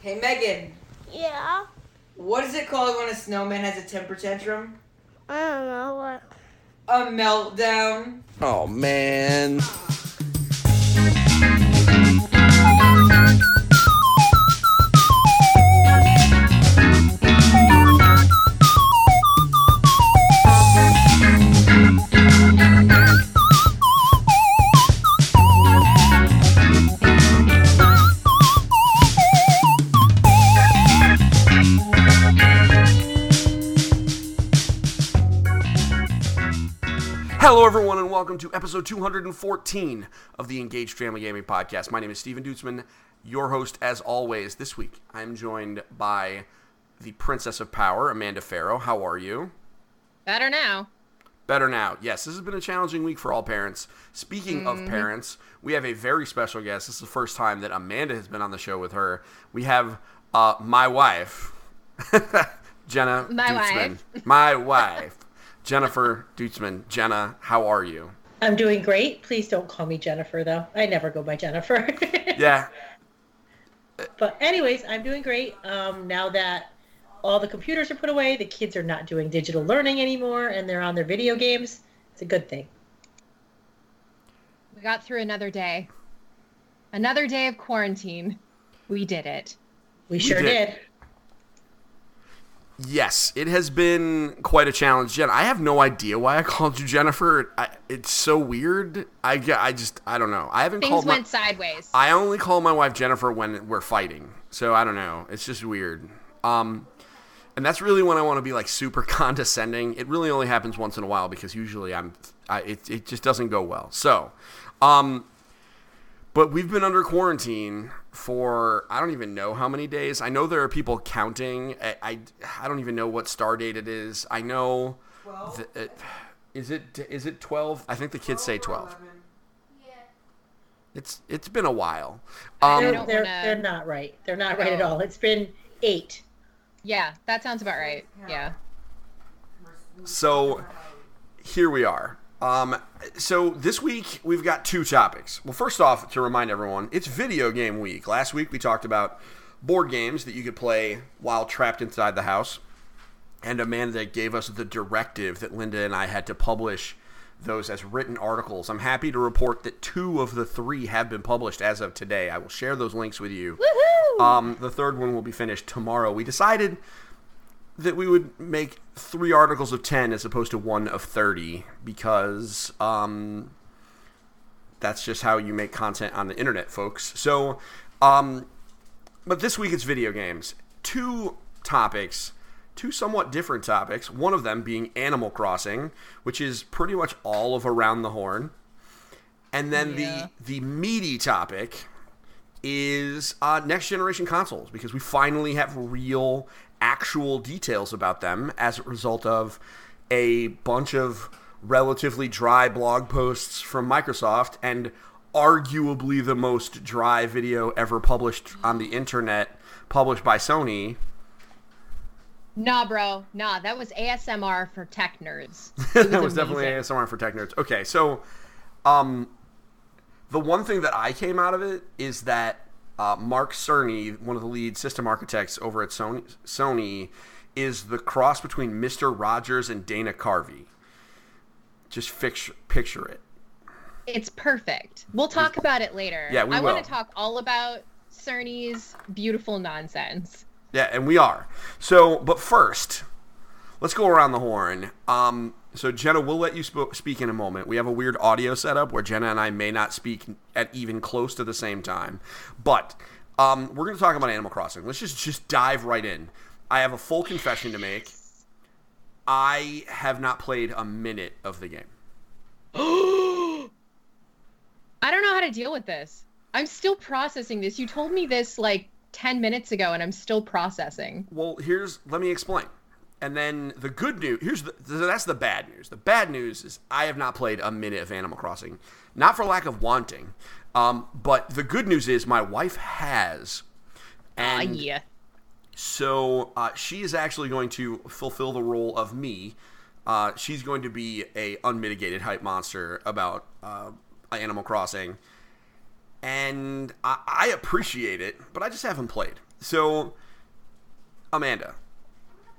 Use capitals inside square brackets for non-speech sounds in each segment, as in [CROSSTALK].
Hey Megan, Yeah. what is it called when a snowman has a temper tantrum? I don't know what. A meltdown. Oh man. Everyone, and welcome to episode 214 of the Engaged Family Gaming Podcast. My name is Steven Dutzman, your host, as always. This week, I'm joined by the Princess of Power, Amanda Farrow. How are you? Better now. Better now. Yes, this has been a challenging week for all parents. Speaking of parents, we have a very special guest. This is the first time that Amanda has been on the show with her. We have uh, my wife, [LAUGHS] Jenna My Dutzman. My wife, Jennifer Dutzman. Jenna, how are you? I'm doing great. Please don't call me Jennifer, though. I never go by Jennifer. [LAUGHS] Yeah, but anyways, I'm doing great. Um, now that all the computers are put away, the kids are not doing digital learning anymore, and they're on their video games. It's a good thing. We got through another day. Another day of quarantine. We did it. We sure did. did. Yes, it has been quite a challenge, Jen. I have no idea why I [LAUGHS] called you Jennifer. I, it's so weird. I, I just I don't know. I haven't Things called Things went my, sideways. I only call my wife Jennifer when we're fighting. So I don't know. It's just weird. Um, and that's really when I want to be like super [LAUGHS] condescending. It really only happens once in a while because usually I'm. I, it it just doesn't go well. So, um, but we've been under quarantine for I don't even know how many days. I know there are people counting. I I, I don't even know what star date it is. I know. th- it, is it is it twelve? I think the kids say twelve. It's it's been a while. Um, They're, don't wanna- they're not right. They're not right at all. It's been eight. yeah, that sounds about right. Yeah. So here we are. Um, so this week we've got two topics. Well, first off, to remind everyone, it's video game week. Last week we talked about board games that you could play while trapped inside the house, and Amanda gave us the directive that Linda and I had to publish those as written articles. I'm happy to report that two of the three have been published as of today. I will share those links with you. Woohoo! Um, the third one will be finished tomorrow. We decided that we would make three articles of 10 as opposed to one of 30 because um, that's just how you make content on the internet, folks. So, um, but this week it's video games. Two topics, two somewhat different topics. One of them being Animal Crossing, which is pretty much all of Around the Horn. And then Yeah. the the meaty topic is uh, next generation consoles because we finally have real, actual details about them as a result of a bunch of relatively dry blog posts from Microsoft and arguably the most dry video ever published on the internet, published by Sony. Nah, bro. Nah, that was ASMR for tech nerds. [LAUGHS] that was definitely. ASMR for tech nerds. Okay, so um, the one thing that I came out of it is that uh, Mark Cerny, one of the lead system architects over at Sony, Sony, is the cross between Mr. Rogers and Dana Carvey. Just fix, picture it. It's perfect. We'll talk about it later. Yeah, we I will. want to talk all about Cerny's beautiful nonsense. Yeah, and we are. So, but first, let's go around the horn. Um, so, Jenna, we'll let you sp- speak in a moment. We have a weird audio setup where Jenna and I may not speak at even close to the same time. But um, we're going to talk about Animal Crossing. Let's just just dive right in. I have a full confession to make. I have not played a minute of the game. [GASPS] I don't know how to deal with this. I'm still processing this. You told me this like 10 minutes ago and I'm still processing. Well, here's let me explain. And then the good news here's the that's the bad news. The bad news is I have not played a minute of Animal Crossing, not for lack of wanting, um, but the good news is my wife has. Ah, And yeah. so uh, she is actually going to fulfill the role of me. Uh, she's going to be a unmitigated hype monster about uh, Animal Crossing, and I, I appreciate it, but I just haven't played. So, Amanda,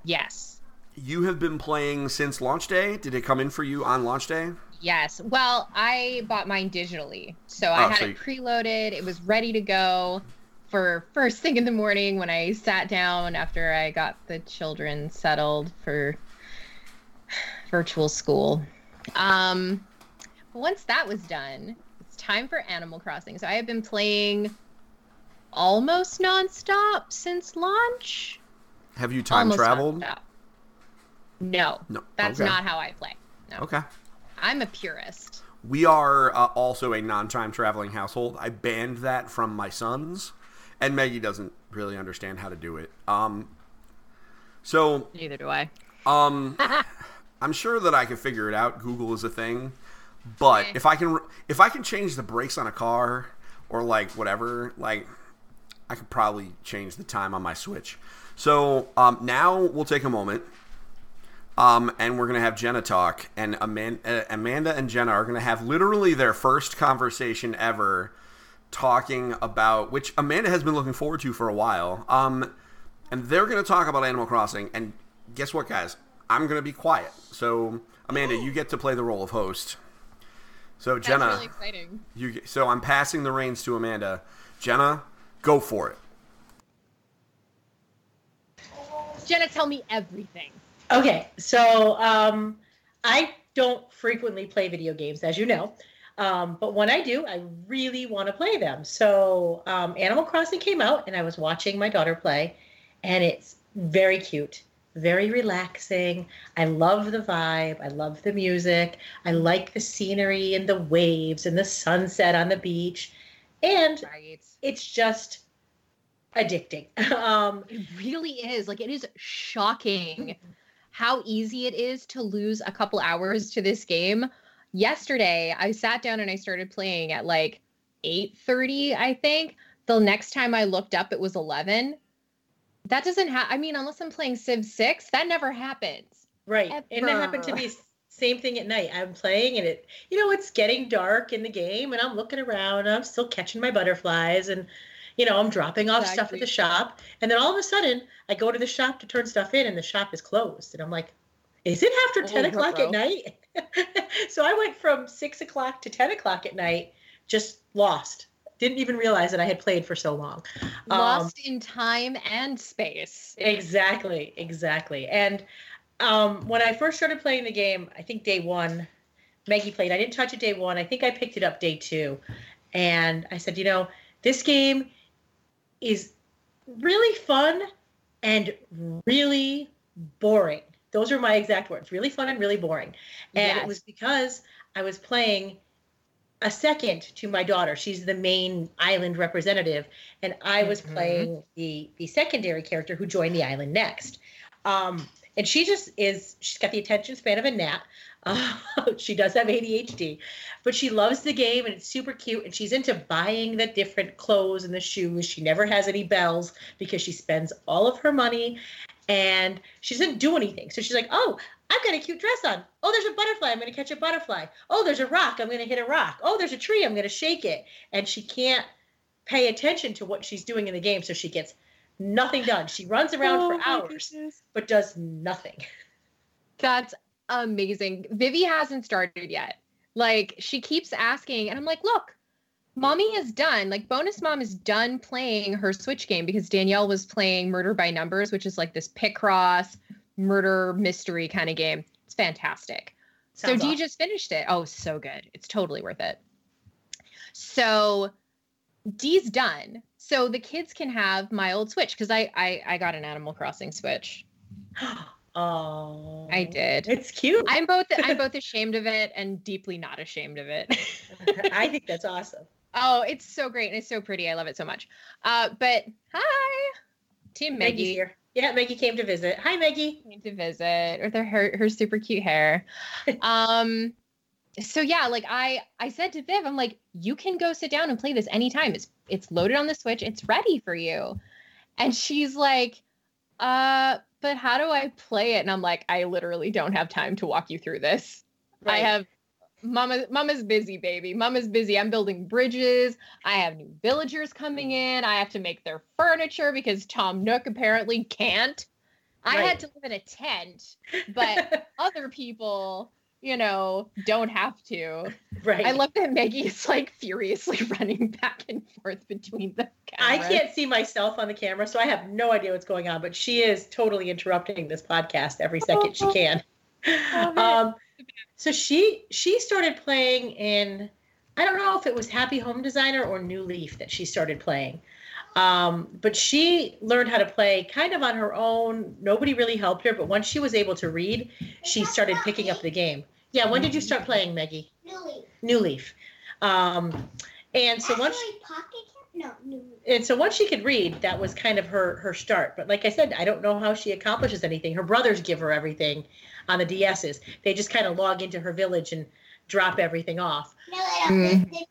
Yes. you have been playing since launch day. Did it come in for you on launch day? Yes. Well, I bought mine digitally. So I Oh, had so it preloaded. It was ready to go for first thing in the morning when I sat down after I got the children settled for virtual school. Um, once that was done, it's time for Animal Crossing. So I have been playing almost nonstop since launch. Have you time Almost traveled? nonstop. No, No. that's okay. not how I play. No, Okay. I'm a purist. We are uh, also a non-time traveling household. I banned that from my sons, and Maggie doesn't really understand how to do it. Um, so Neither do I. um, [LAUGHS] I'm sure that I can figure it out. Google is a thing, but Okay. if I can, if I can change the brakes on a car or like whatever, like I could probably change the time on my Switch. So um, now we'll take a moment. Um, and we're gonna have Jenna talk, and Amanda, uh, Amanda and Jenna are gonna have literally their first conversation ever, talking about which Amanda has been looking forward to for a while. Um, and they're gonna talk about Animal Crossing. And guess what, guys? I'm gonna be quiet. So Amanda, you get to play the role of host. So Jenna, That's really exciting. you so I'm passing the reins to Amanda. Jenna, go for it. Jenna, tell me everything. Okay, so um, I don't frequently play video games, as you know. Um, but when I do, I really want to play them. So um, Animal Crossing came out, and I was watching my daughter play, and it's very cute, very relaxing. I love the vibe. I love the music. I like the scenery and the waves and the sunset on the beach. And Right. it's just addicting. [LAUGHS] um, It really is. Like it is shocking how easy it is to lose a couple hours to this game. Yesterday, I sat down and I started playing at like 8:30, I think. The next time I looked up it was 11. That doesn't happen. I mean unless I'm playing Civ 6, that never happens. Right. And that happened to Ever. me same thing at night. I'm playing and it you know, it's getting dark in the game and I'm looking around and I'm still catching my butterflies and you know, I'm dropping off stuff at the shop and then all of a sudden I go to the shop to turn stuff in and the shop is closed and I'm like, is it after Oh, 10 o'clock at night? [LAUGHS] so I went from six o'clock to 10 o'clock at night, just lost. Didn't even realize that I had played for so long. Um, Lost in time and space. Exactly, exactly. And um, when I first started playing the game, I think day one, Maggie played. I didn't touch it day one. I think I picked it up day two. And I said, you know, this game is really fun and really boring. Those are my exact words really fun and really boring. And Yes. it was because I was playing a second to my daughter. She's the main island representative, and I was Mhm. playing the the secondary character who joined the island next. Um, and she just is. She's got the attention span of a gnat. Uh, [LAUGHS] she does have ADHD, but she loves the game and it's super cute. And she's into buying the different clothes and the shoes. She never has any bells because she spends all of her money, and she doesn't do anything. So she's like, "Oh, I've got a cute dress on. Oh, there's a butterfly. I'm going to catch a butterfly. Oh, there's a rock. I'm going to hit a rock. Oh, there's a tree. I'm going to shake it. And she can't pay attention to what she's doing in the game. So she gets nothing done. She runs around Oh for hours, goodness. but does nothing. That's amazing. Vivi hasn't started yet. Like she keeps asking, and I'm like, look, mommy is done. Like bonus mom is done playing her Switch game because Danielle was playing Murder by Numbers, which is like this Picross murder mystery kind of game. It's fantastic. so Sounds Dee awesome. just finished it. Oh, so good. It's totally worth it. So Dee's done. So the kids can have my old Switch because I, I I got an Animal Crossing Switch. [GASPS] [GASPS] Oh, I did. It's cute. I'm both I'm both [LAUGHS] ashamed of it and deeply not ashamed of it. [LAUGHS] I think that's awesome. oh, it's so great and it's so pretty. I love it so much. Uh, but hi, Team Maggie's Maggie here. Yeah, Maggie came to visit. Hi, Maggie. came to visit with her her, her super cute hair. [LAUGHS] Um, so yeah, like I I said to Viv, I'm like, you can go sit down and play this anytime. It's it's loaded on the Switch. It's ready for you. And she's like, uh, but how do I play it? And I'm like, I literally don't have time to walk you through this. I have Mama, Mama's busy, baby. Mama's busy. I'm building bridges. I have new villagers coming mm. in. I have to make their furniture because Tom Nook apparently can't. I had to live in a tent, but [LAUGHS] other people, you know, don't have to. [LAUGHS] right. I love that Maggie is like furiously [LAUGHS] running back and forth between the I can't see myself on the camera, so I have no idea what's going on. But she is totally interrupting this podcast every second she can. Love. Um, so she she started playing in I don't know if it was Happy Home Designer or New Leaf that she started playing. Um, but she learned how to play kind of on her own. Nobody really helped her, but once she was able to read, she started picking up the game. Yeah, when did you start playing, Maggie? Newly. New Leaf. Um, and so once Actually, Camp? No, and so once she could read, that was kind of her her start. But like I said, I don't know how she accomplishes anything. Her brothers give her everything on the DSs. They just kind of log into her village and drop everything off. No, I don't. Mm. It's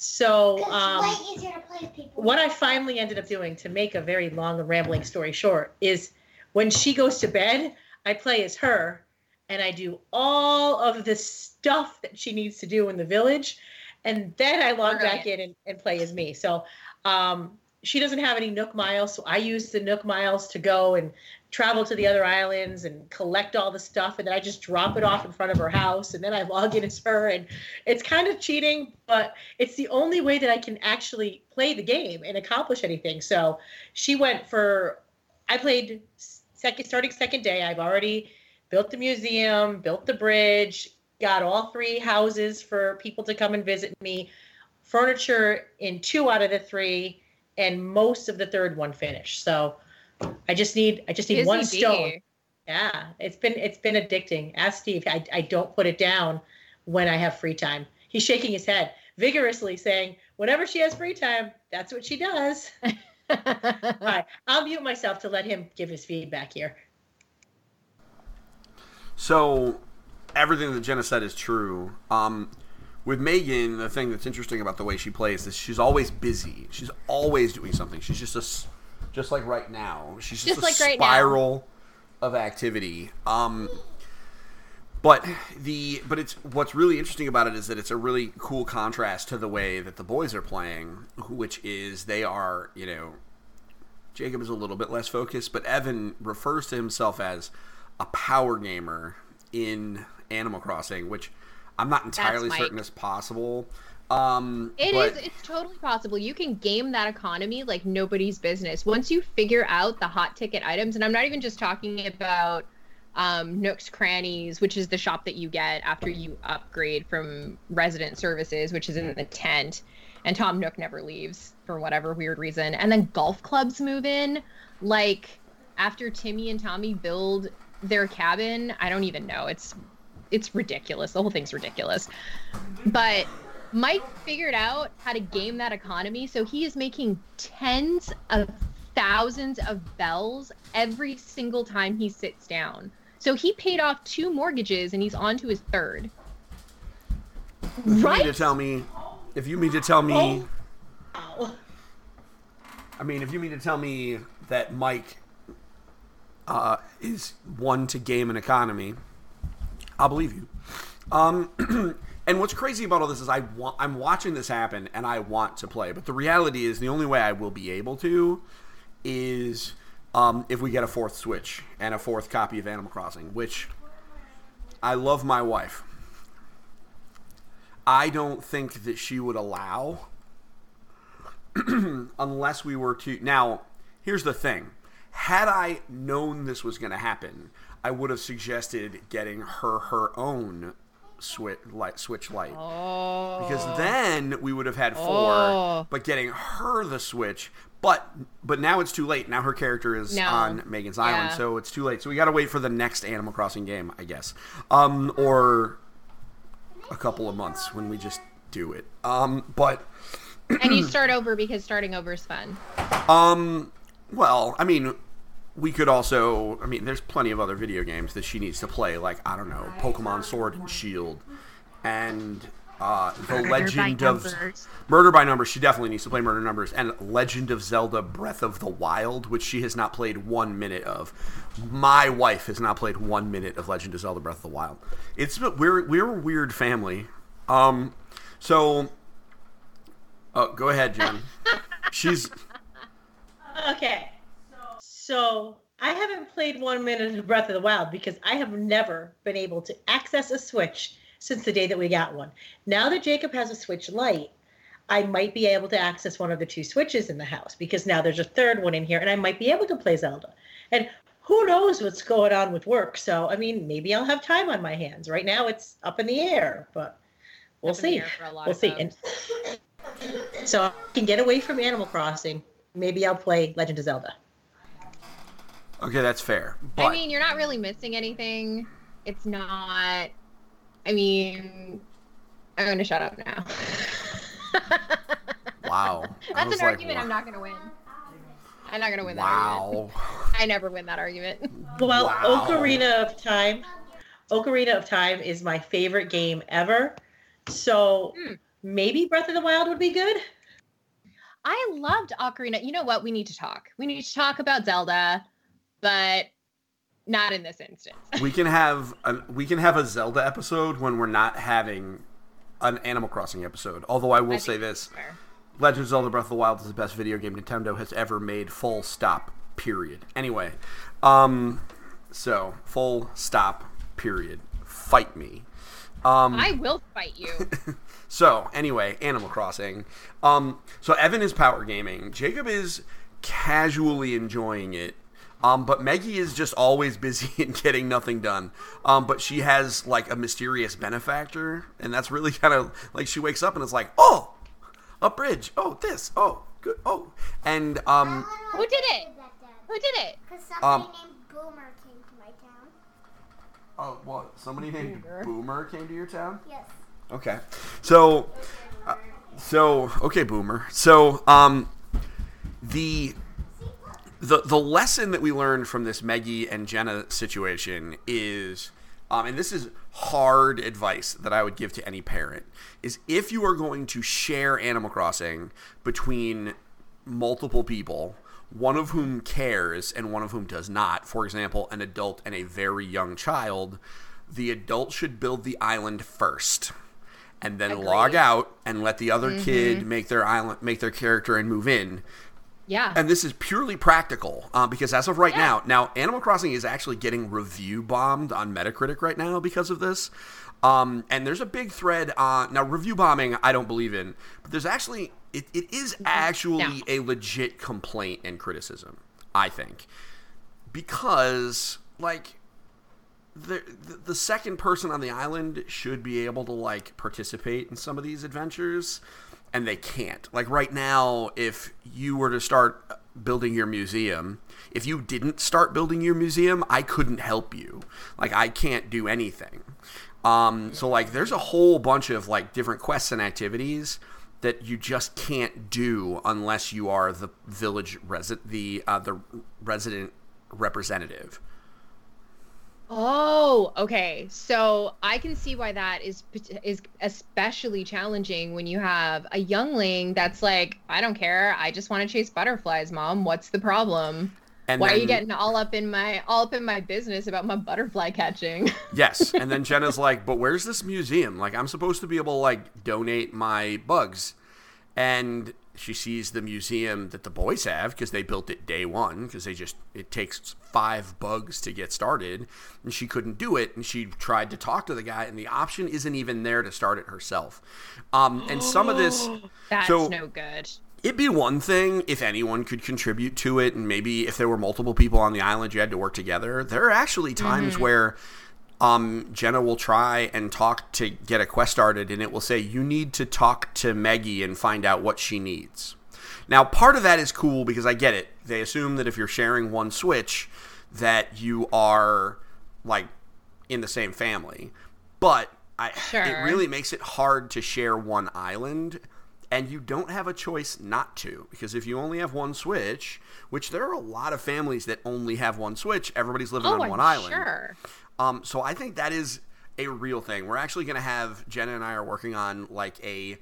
So um, way easier to play with people. what I finally ended up doing to make a very long and rambling story short is when she goes to bed, I play as her and I do all of the stuff that she needs to do in the village. And then I log back in and, and play as me. So um, she doesn't have any Nook miles. So I use the Nook miles to go and travel to the other islands and collect all the stuff. And then I just drop it off in front of her house. And then I log in as her. And it's kind of cheating, but it's the only way that I can actually play the game and accomplish anything. So she went for, I played second, starting second day. I've already built the museum, built the bridge, got all three houses for people to come and visit me, furniture in two out of the three, and most of the third one finished. So I just need, I just need Busy one bee. stone. Yeah, it's been it's been addicting. Ask Steve. I, I don't put it down when I have free time. He's shaking his head vigorously, saying, "Whenever she has free time, that's what she does." [LAUGHS] All right, I'll mute myself to let him give his feedback here. So everything that Jenna said is true. Um, with Megan, the thing that's interesting about the way she plays is she's always busy. She's always doing something. She's just a, s- just like right now. She's just, Just a like right spiral of activity. Um, but the but it's what's really interesting about it is that it's a really cool contrast to the way that the boys are playing, which is they are you know Jacob is a little bit less focused, but Evan refers to himself as a power gamer in Animal Crossing, which I'm not entirely certain is possible. Um, It but- is. It's totally possible. You can game that economy like nobody's business. Once you figure out the hot ticket items, and I'm not even just talking about um, Nook's Crannies, which is the shop that you get after you upgrade from Resident Services, which is in the tent, and Tom Nook never leaves for whatever weird reason. And then golf clubs move in, like after Timmy and Tommy build their cabin. I don't even know. It's it's ridiculous. The whole thing's ridiculous. But Mike figured out how to game that economy, so he is making tens of thousands of bells every single time he sits down. So he paid off two mortgages and he's on to his third. if you mean to tell me, if you mean to tell me, Ow. I mean, if you mean to tell me that Mike uh, is one to game an economy, I'll believe you. Um, [CLEARS THROAT] and what's crazy about all this is I want I'm watching this happen and I want to play, but the reality is the only way I will be able to is um, if we get a fourth Switch and a fourth copy of Animal Crossing, which I love my wife. I don't think that she would allow [CLEARS THROAT] unless we were to. Now, here's the thing. Had I known this was going to happen, I would have suggested getting her her own switch Lite, switch Lite Oh. because then we would have had four. Oh. But getting her the switch, but but now it's too late. Now her character is No. on Megan's Island, Yeah. so it's too late. So we got to wait for the next Animal Crossing game, I guess, um, or a couple of months when we just do it. Um, but and you start over because starting over is fun. um, well, I mean, we could also. I mean, there's plenty of other video games that she needs to play, like I don't know, Pokemon Sword and Shield, and uh, the Murder Legend of Numbers. Murder by Numbers. She definitely needs to play Murder Numbers and Legend of Zelda: Breath of the Wild, which she has not played one minute of. My wife has not played one minute of Legend of Zelda: Breath of the Wild. It's we're we're a weird family. Um, so, oh, go ahead, Jen. [LAUGHS] She's Okay. So I haven't played one minute of Breath of the Wild because I have never been able to access a Switch since the day that we got one. Now that Jacob has a Switch Lite, I might be able to access one of the two Switches in the house because now there's a third one in here and I might be able to play Zelda. And who knows what's going on with work. So, I mean, maybe I'll have time on my hands. Right now it's up in the air, but we'll Up see. air for a lot We'll see. And [LAUGHS] so I can get away from Animal Crossing. Maybe I'll play Legend of Zelda. Okay. That's fair. But I mean, you're not really missing anything. It's not. I mean, I'm going to shut up now. [LAUGHS] wow, That's an like, argument I'm not going to win. I'm not going to win that Wow. argument. [LAUGHS] I never win that argument. Well, Wow. Ocarina of Time, Ocarina of Time is my favorite game ever. So Hmm. maybe Breath of the Wild would be good. I loved Ocarina. You know what? We need to talk. We need to talk about Zelda, but not in this instance. [LAUGHS] we can have a, we can have a Zelda episode when we're not having an Animal Crossing episode. Although I will I say this. Legend of Zelda: Breath of the Wild is the best video game Nintendo has ever made. Full stop. Period. Anyway, um, so full stop. Period. Fight me. Um, I will fight you. [LAUGHS] so anyway, Animal Crossing. Um, so Evan is power gaming. Jacob is casually enjoying it. Um, but Maggie is just always busy [LAUGHS] and getting nothing done. Um, but she has like a mysterious benefactor, and that's really kind of like she wakes up and it's like, oh, a bridge. Oh, this. Oh, good. Oh, and um, Who did it? Who did it? Because somebody Um, named Boomer came to my town. oh, what? Somebody named Boomer. Boomer came to your town. Yes. Okay. So, uh, so okay, boomer. So, um, the the the lesson that we learned from this Meggie and Jenna situation is, um, and this is hard advice that I would give to any parent, is if you are going to share Animal Crossing between multiple people, one of whom cares and one of whom does not, for example, an adult and a very young child, the adult should build the island first and then log out and let the other kid make their island make their character and move in Yeah. and this is purely practical uh, because as of right Yeah. now now animal crossing is actually getting review bombed on metacritic right now because of this um, and there's a big thread on now review bombing i don't believe in but there's actually it, it is actually No. a legit complaint and criticism i think because like the, the the second person on the island should be able to like participate in some of these adventures and they can't. Like right now if you were to start building your museum if you didn't start building your museum i couldn't help you. Like i can't do anything. Um so like there's a whole bunch of like different quests and activities that you just can't do unless you are the village resident the uh, the resident representative Oh, okay. So I can see why that is is especially challenging when you have a youngling that's like, I don't care. I just want to chase butterflies, mom. What's the problem? and why are you getting all up in my all up in my business about my butterfly catching? [LAUGHS] Yes, and then Jenna's like, "But where's this museum? Like, I'm supposed to be able to like donate my bugs," and she sees the museum that the boys have because they built it day one because they just it takes five bugs to get started, and she couldn't do it, and she tried to talk to the guy, and the option isn't even there to start it herself. Um, and some of this, [GASPS] That's So- no good. It'd be one thing if anyone could contribute to it, and maybe if there were multiple people on the island, you had to work together. There are actually times where um, Jenna will try and talk to get a quest started, and it will say, You need to talk to Maggie and find out what she needs. Now, part of that is cool because I get it. They assume that if you're sharing one Switch, that you are like in the same family. But I, it really makes it hard to share one island and you don't have a choice not to because if you only have one switch which there are a lot of families that only have one switch everybody's living Oh, on I'm one island sure. um, so i think that is a real thing. We're actually going to have Jenna and I are working on like a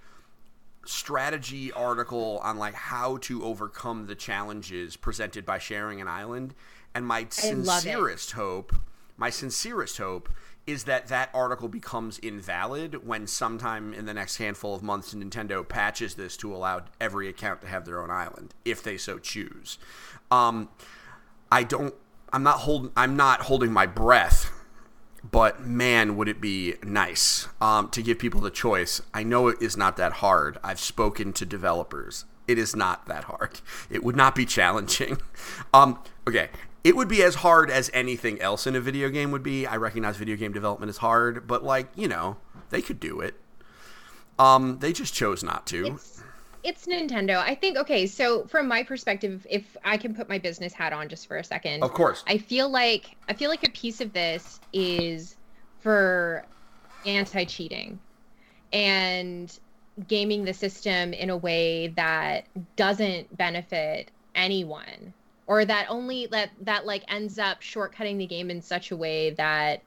strategy article on like how to overcome the challenges presented by sharing an island. And my it. sincerest hope, my sincerest hope is that that article becomes invalid when sometime in the next handful of months Nintendo patches this to allow every account to have their own island if they so choose. Um, I don't. I'm not holding. I'm not holding my breath. But man, would it be nice um, to give people the choice. I know it is not that hard. I've spoken to developers. It is not that hard. It would not be challenging. [LAUGHS] Um, okay, it would be as hard as anything else in a video game would be. I recognize video game development is hard, but like you know, they could do it. Um, they just chose not to. It's it's Nintendo. I think okay, so from my perspective, if I can put my business hat on just for a second. of course. I feel like I feel like a piece of this is for anti-cheating and gaming the system in a way that doesn't benefit anyone or that only that that like ends up shortcutting the game in such a way that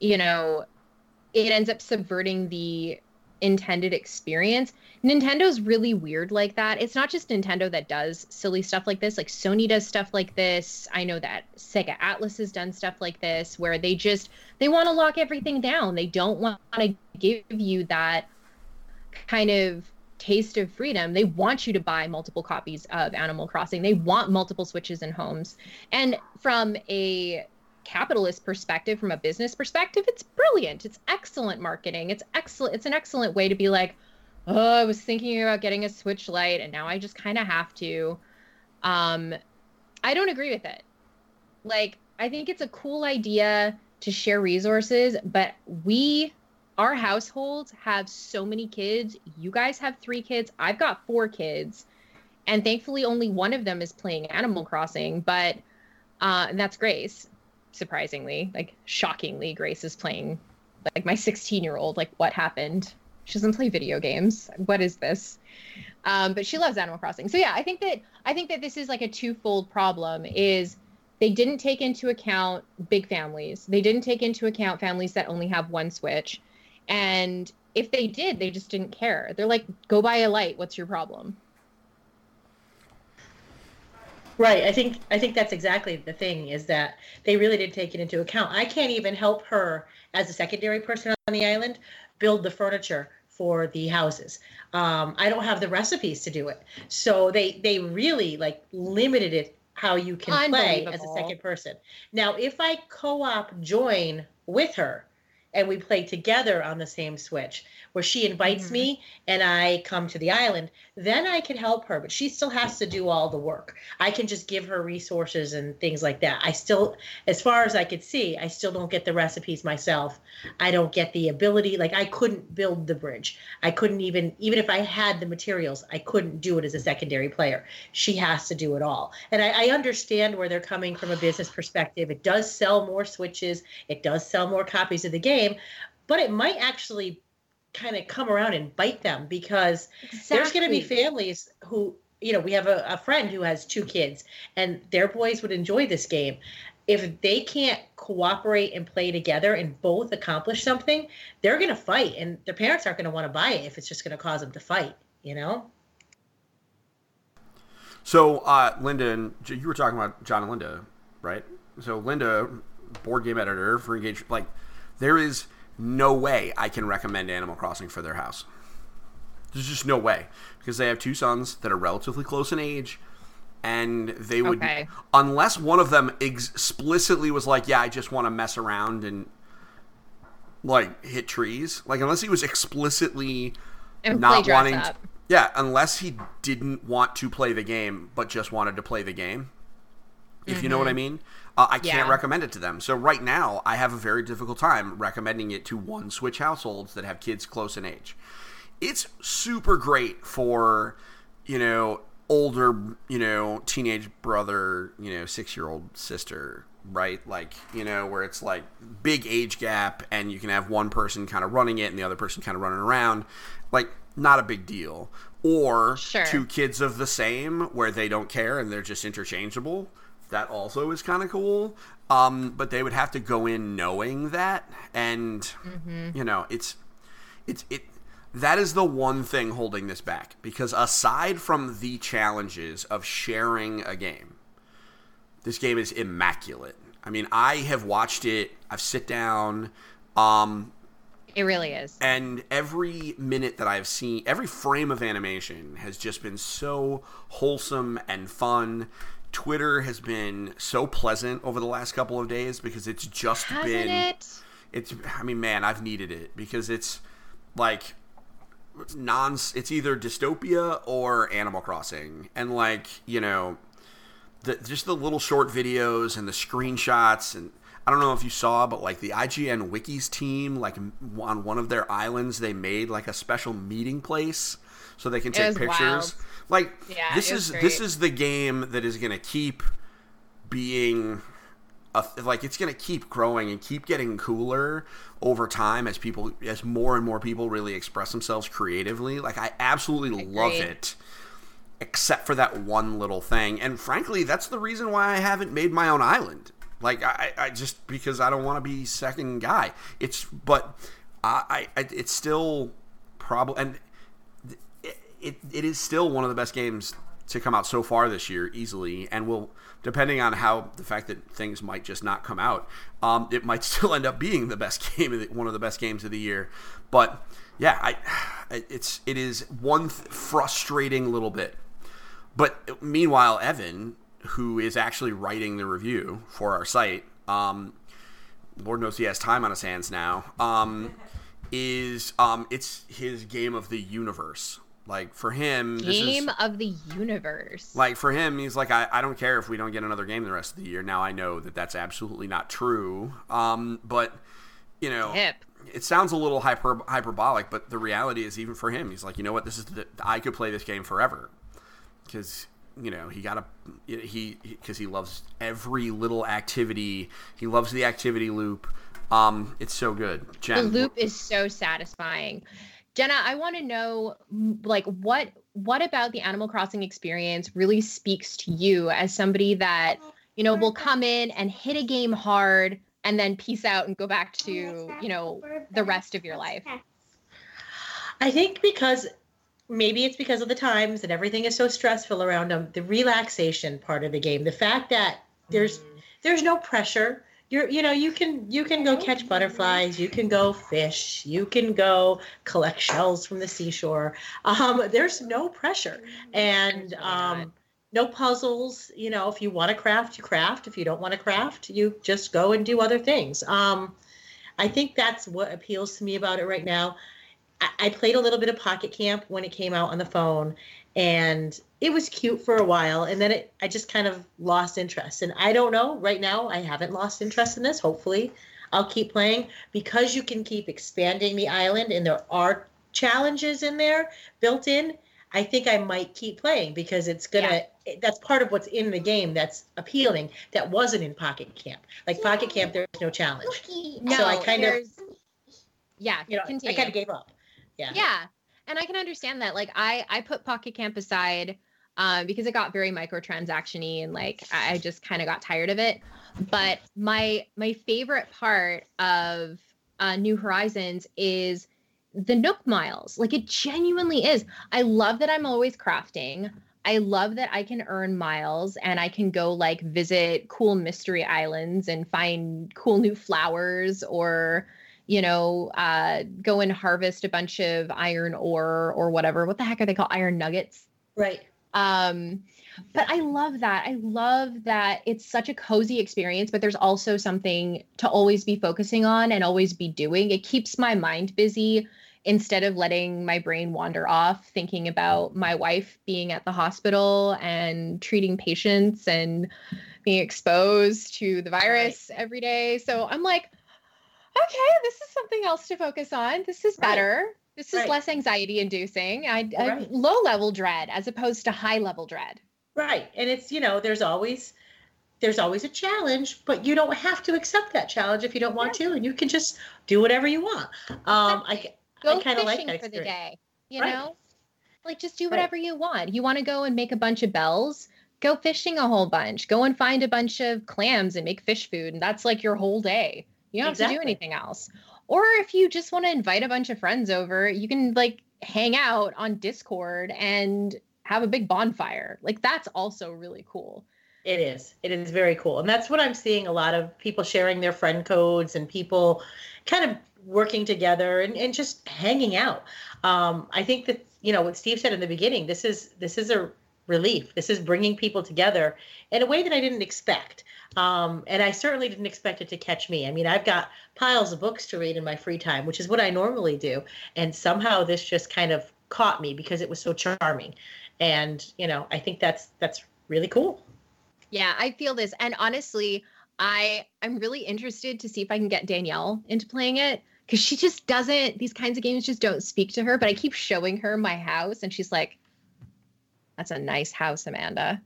you know it ends up subverting the intended experience. Nintendo's really weird like that. It's not just Nintendo that does silly stuff like this. Like Sony does stuff like this. I know that Sega Atlus has done stuff like this where they just they want to lock everything down. They don't want to give you that kind of taste of freedom. They want you to buy multiple copies of Animal Crossing. They want multiple Switches and homes. And from a capitalist perspective, from a business perspective, it's brilliant. It's excellent marketing. It's excellent. It's an excellent way to be like, oh, I was thinking about getting a Switch Lite, and now I just kind of have to. Um, I don't agree with it. Like, I think it's a cool idea to share resources, but we, our households have so many kids. You guys have three kids. I've got four kids, and thankfully, only one of them is playing Animal Crossing. But uh, and that's Grace surprisingly. Like shockingly grace is playing like my 16 year old like what happened? She doesn't play video games. What is this? Um, but she loves animal crossing. So yeah i think that i think that this is like a twofold problem is they didn't take into account big families. They didn't take into account families that only have one switch and if they did they just didn't care they're like go buy a light what's your problem Right. I think I think that's exactly the thing is that they really did take it into account. I can't even help her as a secondary person on the island build the furniture for the houses. Um, I don't have the recipes to do it, so they they really like limited it how you can play as a second person. Now, if I co-op join with her and we play together on the same Switch, where she invites Mhm. me and I come to the island, then I can help her, but she still has to do all the work. I can just give her resources and things like that. I still, as far as I could see, I still don't get the recipes myself. I don't get the ability, like I couldn't build the bridge. I couldn't even, even if I had the materials, I couldn't do it as a secondary player. She has to do it all. And I, I understand where they're coming from a business perspective. It does sell more switches, it does sell more copies of the game, but it might actually kind of come around and bite them because there's going to be families who you know we have a, a friend who has two kids and their boys would enjoy this game. If they can't cooperate and play together and both accomplish something they're going to fight and their parents aren't going to want to buy it if it's just going to cause them to fight you know? So, uh, Linda and you were talking about John and Linda, right? So, Linda, board game editor for Engage, like, there is no way I can recommend Animal Crossing for their house. There's just no way because they have two sons that are relatively close in age, and they would, Okay. unless one of them ex- explicitly was like, "Yeah, I just want to mess around and like hit trees," like unless he was explicitly and not wanting to, yeah unless he didn't want to play the game but just wanted to play the game if you know what i mean uh, i can't. Yeah. recommend it to them so right now i have a very difficult time recommending it to one switch households that have kids close in age it's super great for you know older you know teenage brother you know six year old sister right like you know where it's like big age gap and you can have one person kind of running it and the other person kind of running around like not a big deal or Sure. two kids of the same where they don't care and they're just interchangeable. That also is kind of cool. Um, but they would have to go in knowing that, and Mm-hmm. you know, it's it's it. That is the one thing holding this back because aside from the challenges of sharing a game, this game is immaculate. I mean, I have watched it. I've sit down. Um, It really is. and every minute that I've seen, every frame of animation has just been so wholesome and fun. Twitter has been so pleasant over the last couple of days because it's just Hasn't been it? it's I mean, man, I've needed it because it's like non it's either dystopia or Animal Crossing. And like, you know, the just the little short videos and the screenshots and I don't know if you saw, but like the IGN Wikis team, like on one of their islands, they made like a special meeting place so they can take pictures. wild. Like Yeah, this is great. this is the game that is going to keep being a, like it's going to keep growing and keep getting cooler over time as people as more and more people really express themselves creatively. Like I absolutely love it except for that one little thing. And frankly, that's the reason why I haven't made my own island. Like I, I just because I don't want to be second guy. It's but I, I it's still probably and it, it, is still one of the best games to come out so far this year easily and will depending on how the fact that things might just not come out um, it might [LAUGHS] still end up being the best [LAUGHS] game of the, one of the best games of the year. But yeah i it's it is one th- frustrating little bit. But meanwhile evan who is actually writing the review for our site um, lord knows he has time on his hands now um, [LAUGHS] is um, it's his game of the universe like for him this is- Game of the universe. like for him, he's like, I, I don't care if we don't get another game the rest of the year. Now I know that that's absolutely not true. Um, but you know, Hip. it sounds a little hyper hyperbolic, but the reality is, even for him, he's like, you know what, this is the, I could play this game forever because you know he got a he because he loves every little activity. He loves the activity loop. Um, it's so good. Jen, the loop is so satisfying. Jenna, I want to know like what what about the Animal Crossing experience really speaks to you as somebody that, you know, will come in and hit a game hard and then peace out and go back to, you know, the rest of your life. I think because maybe it's because of the times and everything is so stressful around them. The relaxation part of the game, the fact that there's mm. there's no pressure. You're you know you can you can go catch butterflies, you can go fish, you can go collect shells from the seashore. Um, there's no pressure and There's really not. um, no puzzles. You know, if you want to craft, you craft. If you don't want to craft, you just go and do other things. Um, I think that's what appeals to me about it right now. I, I played a little bit of Pocket Camp when it came out on the phone, and it was cute for a while, and then it I just kind of lost interest. And I don't know. Right now, I haven't lost interest in this. Hopefully, I'll keep playing because you can keep expanding the island, and there are challenges in there built in. I think I might keep playing because it's gonna. it- That's part of what's in the game that's appealing. That wasn't in Pocket Camp. Like Pocket Camp, there's no challenge. No, So I kind of- yeah, You know, continue. I kind of gave up. Yeah. yeah. And i can understand that like i i put pocket camp aside um, because it got very microtransaction-y and like i just kind of got tired of it. But my my favorite part of uh, new horizons is the nook miles. Like it genuinely is. I love that i'm always crafting. I love that I can earn miles and I can go like visit cool mystery islands and find cool new flowers or you know, uh, go and harvest a bunch of iron ore or whatever. What the heck are they called? Iron nuggets. Right. Um, but I love that. I love that it's such a cozy experience, but there's also something to always be focusing on and always be doing. It keeps my mind busy instead of letting my brain wander off thinking about my wife being at the hospital and treating patients and being exposed to the virus every day. So I'm like, okay, this is something else to focus on. This is Right. better. This is Right. less anxiety inducing. I, I Right. low level dread as opposed to high level dread. Right. And it's, you know, there's always there's always a challenge, but you don't have to accept that challenge if you don't want to, and you can just do whatever you want. Um, I, Go I kind of like that for the day. You know, Like, just do whatever you want. You want to go and make a bunch of bells? Go fishing a whole bunch. Go and find a bunch of clams and make fish food. And that's like your whole day. You don't have to do anything else. Or if you just want to invite a bunch of friends over, you can like hang out on Discord and have a big bonfire. Like, that's also really cool. It is. It is very cool. And that's what I'm seeing a lot of people sharing their friend codes and people kind of working together and, and just hanging out. Um, I think that, you know, what Steve said in the beginning, this is this is a relief. This is bringing people together in a way that I didn't expect. Um, and I certainly didn't expect it to catch me. I mean, I've got piles of books to read in my free time, which is what I normally do. And somehow this just kind of caught me because it was so charming. And, you know, I think that's that's really cool. Yeah, I feel this. And honestly, I I'm really interested to see if I can get Danielle into playing it because she just doesn't these kinds of games just don't speak to her, but I keep showing her my house and she's like that's a nice house, Amanda.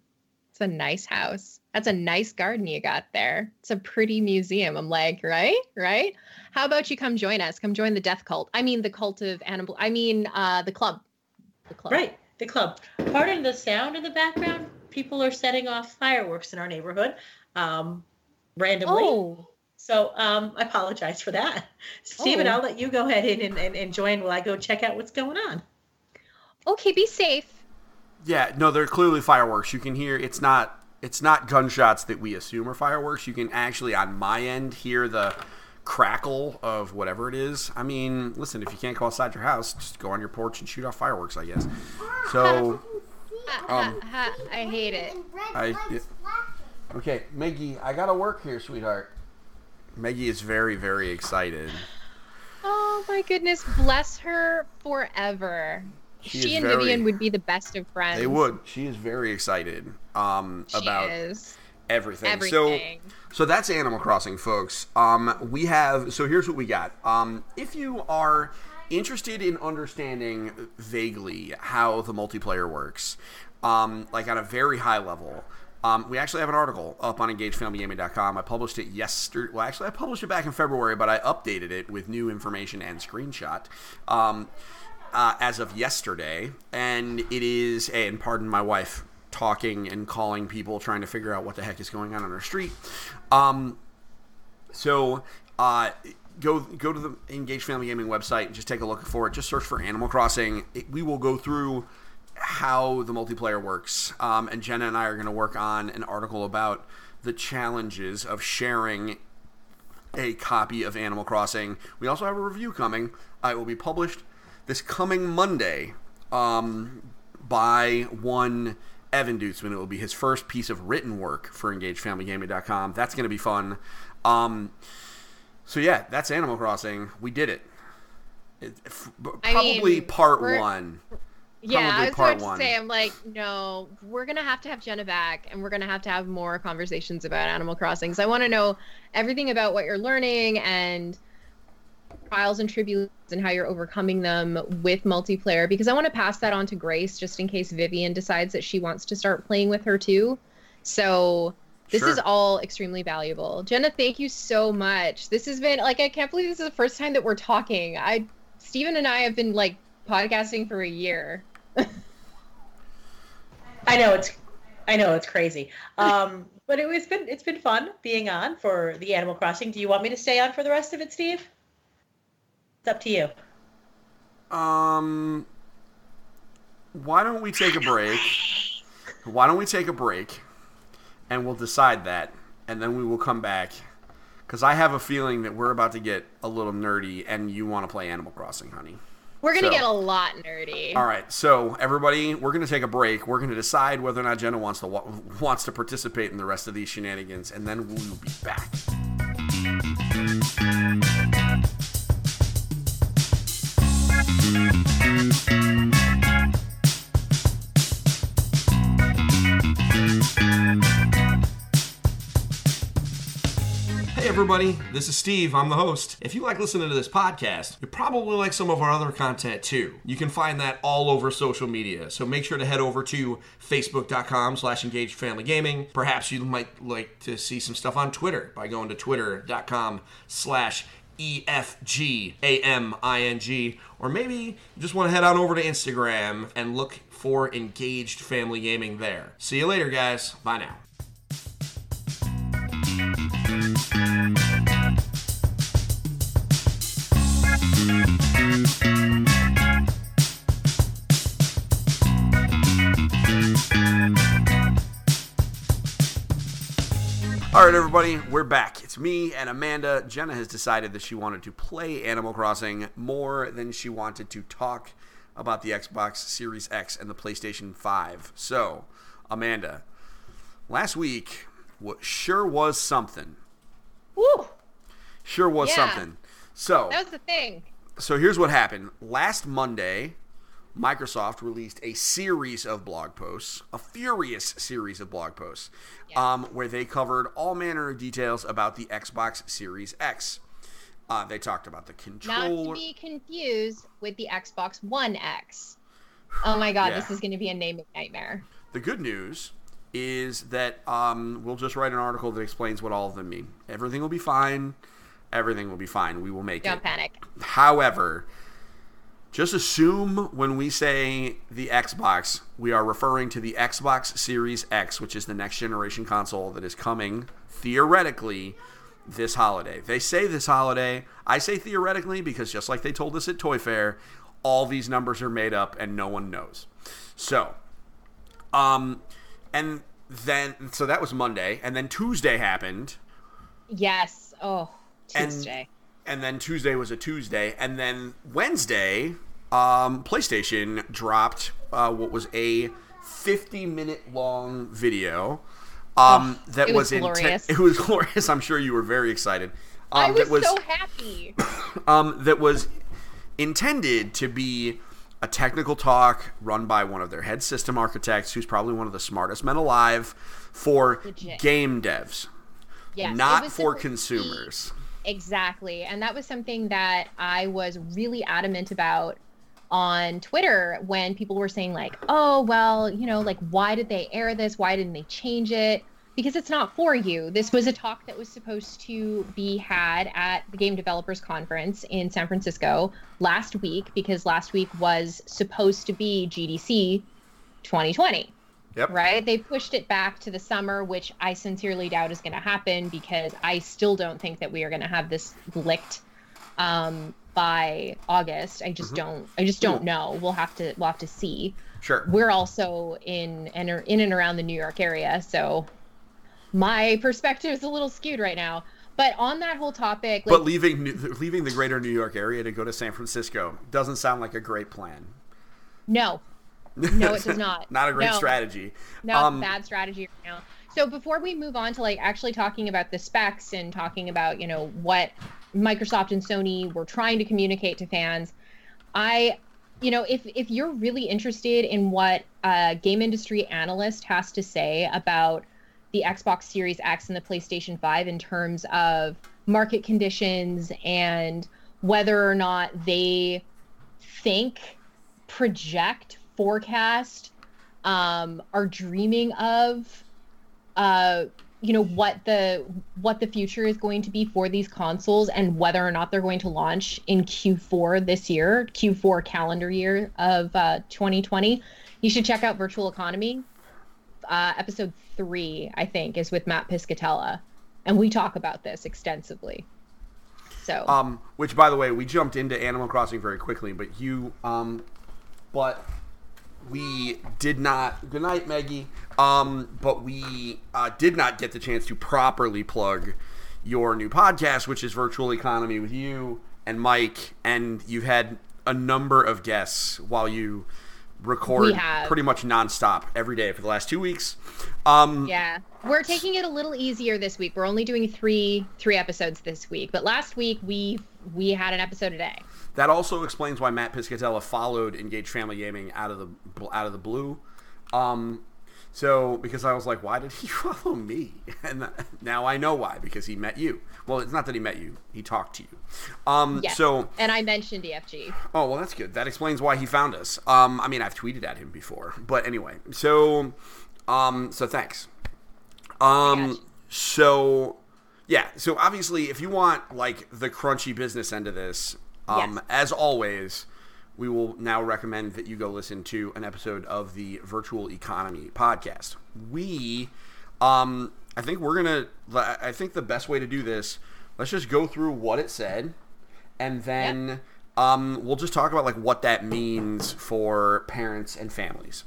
It's a nice house. That's a nice garden you got there. It's a pretty museum. I'm like, right? Right? How about you come join us? Come join the death cult. I mean the cult of animal I mean uh the club. The club. Right, the club. Pardon the sound in the background. People are setting off fireworks in our neighborhood um, randomly. Oh, So um, I apologize for that. Stephen, Oh. I'll let you go ahead and, and, and join while I go check out what's going on. okay, be safe. Yeah, no, they're clearly fireworks. You can hear it's not it's not gunshots that we assume are fireworks. You can actually on my end hear the crackle of whatever it is. I mean, listen, if you can't go outside your house, just go on your porch and shoot off fireworks, I guess. So, ha, um, I hate it. I okay, Maggie, I got to work here, sweetheart. Maggie is very very excited. Oh my goodness, bless her forever. She She, and very- Vivian would be the best of friends. They would. She is very excited um She about is. everything. everything. So so that's Animal Crossing, folks. Um, we have so here's what we got. Um, if you are interested in understanding vaguely how the multiplayer works, um, like on a very high level. Um, we actually have an article up on engagefamilygaming.com. I published it yesterday. Well, actually, I published it back in February, but I updated it with new information and screenshot. Um, uh, as of yesterday, and it is, and pardon my wife talking and calling people trying to figure out what the heck is going on on our street. Um, so uh, go go to the Engage Family Gaming website and just take a look for it. Just search for Animal Crossing. It, we will go through how the multiplayer works, um, and Jenna and I are going to work on an article about the challenges of sharing a copy of Animal Crossing. We also have a review coming. Uh, it will be published this coming Monday um, by one Evan Dutzman. It will be his first piece of written work for EngageFamilyGaming.com. That's going to be fun. Um, so yeah, that's Animal Crossing. We did it. it f- probably mean, part one. Yeah, I was part about to one. say, I'm like, no, we're gonna have to have Jenna back, and we're gonna have to have more conversations about Animal Crossing. So I want to know everything about what you're learning and trials and tribulations and how you're overcoming them with multiplayer because I want to pass that on to Grace just in case Vivian decides that she wants to start playing with her too. So this is all extremely valuable. Jenna, thank you so much. This has been like I can't believe this is the first time that we're talking. I Steven and I have been like podcasting for a year. [LAUGHS] I know it's, I know it's crazy. Um, but it's been it's been fun being on for the Animal Crossing. Do you want me to stay on for the rest of it, Steve? It's up to you. Um, why don't we take a break? Why don't we take a break, and we'll decide that, and then we will come back, because I have a feeling that we're about to get a little nerdy, and you want to play Animal Crossing, honey. We're gonna So- get a lot nerdy. All right, so everybody, we're going to take a break. We're going to decide whether or not Jenna wants to wants to participate in the rest of these shenanigans, and then we'll be back. Everybody, this is Steve. I'm the host. If you like listening to this podcast, you probably like some of our other content too. You can find that all over social media. So make sure to head over to facebook.com slash engaged family gaming. Perhaps you might like to see some stuff on Twitter by going to twitter.com slash E F G A M I N G. Or maybe you just want to head on over to Instagram and look for Engaged Family Gaming there. See you later, guys. Bye now. All right, everybody, we're back. It's me and Amanda. Jenna has decided that she wanted to play Animal Crossing more than she wanted to talk about the Xbox Series X and the PlayStation 5. So, Amanda, last week what sure was something. Woo! Sure was Yeah. something. So, That was the thing. so here's what happened. Last Monday, Microsoft released a series of blog posts, a furious series of blog posts, um, where they covered all manner of details about the Xbox Series X. Uh, they talked about the Not to be confused with the Xbox One X. Oh my god, Yeah. this is going to be a naming nightmare. The good news is that um, we'll just write an article that explains what all of them mean. Everything will be fine. Everything will be fine. We will make it Don't panic. However, just assume when we say the Xbox, we are referring to the Xbox Series X, which is the next generation console that is coming theoretically this holiday. They say this holiday. I say theoretically because just like they told us at Toy Fair, all these numbers are made up and no one knows. So, um, and then so that was Monday, and then Tuesday happened, Yes. Oh, Tuesday. And then Tuesday was a Tuesday, and then Wednesday, um, PlayStation dropped uh, what was a 50 minute long video. Um, that Oh, it was inten- glorious. [LAUGHS] It was glorious. I'm sure you were very excited. Um, I was, that was so happy. [COUGHS] um, that was intended to be a technical talk run by one of their head system architects, who's probably one of the smartest men alive, for Legit. game devs, Yes, not for consumers. Exactly. And that was something that I was really adamant about on Twitter when people were saying, like, oh, well, you know, like, why did they air this? Why didn't they change it? Because it's not for you. This was a talk that was supposed to be had at the Game Developers Conference in San Francisco last week, because last week was supposed to be GDC 2020 Yep. right? They pushed it back to the summer, which I sincerely doubt is going to happen because I still don't think that we are going to have this licked um, by August. I just don't. I just don't know. We'll have to. We'll have to see. Sure. We're also in and in and around the New York area, so my perspective is a little skewed right now. But on that whole topic, like, But leaving leaving the greater New York area to go to San Francisco doesn't sound like a great plan. no, no, it [LAUGHS] does not. Not a great No. strategy. No, Um, bad strategy right now. So before we move on to like actually talking about the specs and talking about, you know, what Microsoft and Sony were trying to communicate to fans, I you know, if if you're really interested in what a game industry analyst has to say about the Xbox Series X and the PlayStation 5 in terms of market conditions and whether or not they think, project, forecast, um, are dreaming of, uh, you know, what the what the future is going to be for these consoles and whether or not they're going to launch in Q4 this year, Q4 calendar year of uh, 2020. You should check out Virtual Economy. Uh, episode three, I think, is with Matt Piscatella, and we talk about this extensively. So Um, which, by the way, we jumped into Animal Crossing very quickly, but you, um, but we did not. Good night, Maggie. Um, but we uh, did not get the chance to properly plug your new podcast, which is Virtual Economy with you and Mike, and you've had a number of guests while you record pretty much nonstop every day for the last two weeks. Um, Yeah, we're taking it a little easier this week. We're only doing three three episodes this week, but last week we we had an episode a day. That also explains why Matt Piscatella followed Engage Family Gaming out of the out of the blue. Um, so because I was like, why did he [LAUGHS] follow me? [LAUGHS] And now I know why because he met you. Well, it's not that he met you; he talked to you. Um, Yes. So, and I mentioned EFG. oh well, that's good. That explains why he found us. Um, I mean, I've tweeted at him before, but anyway. So, um, so thanks. Um, so Yeah. So obviously, if you want like the crunchy business end of this, um, Yes. as always, we will now recommend that you go listen to an episode of the Virtual Economy podcast. We, um, I think we're gonna. I think the best way to do this, let's just go through what it said, and then um, we'll just talk about like what that means for parents and families.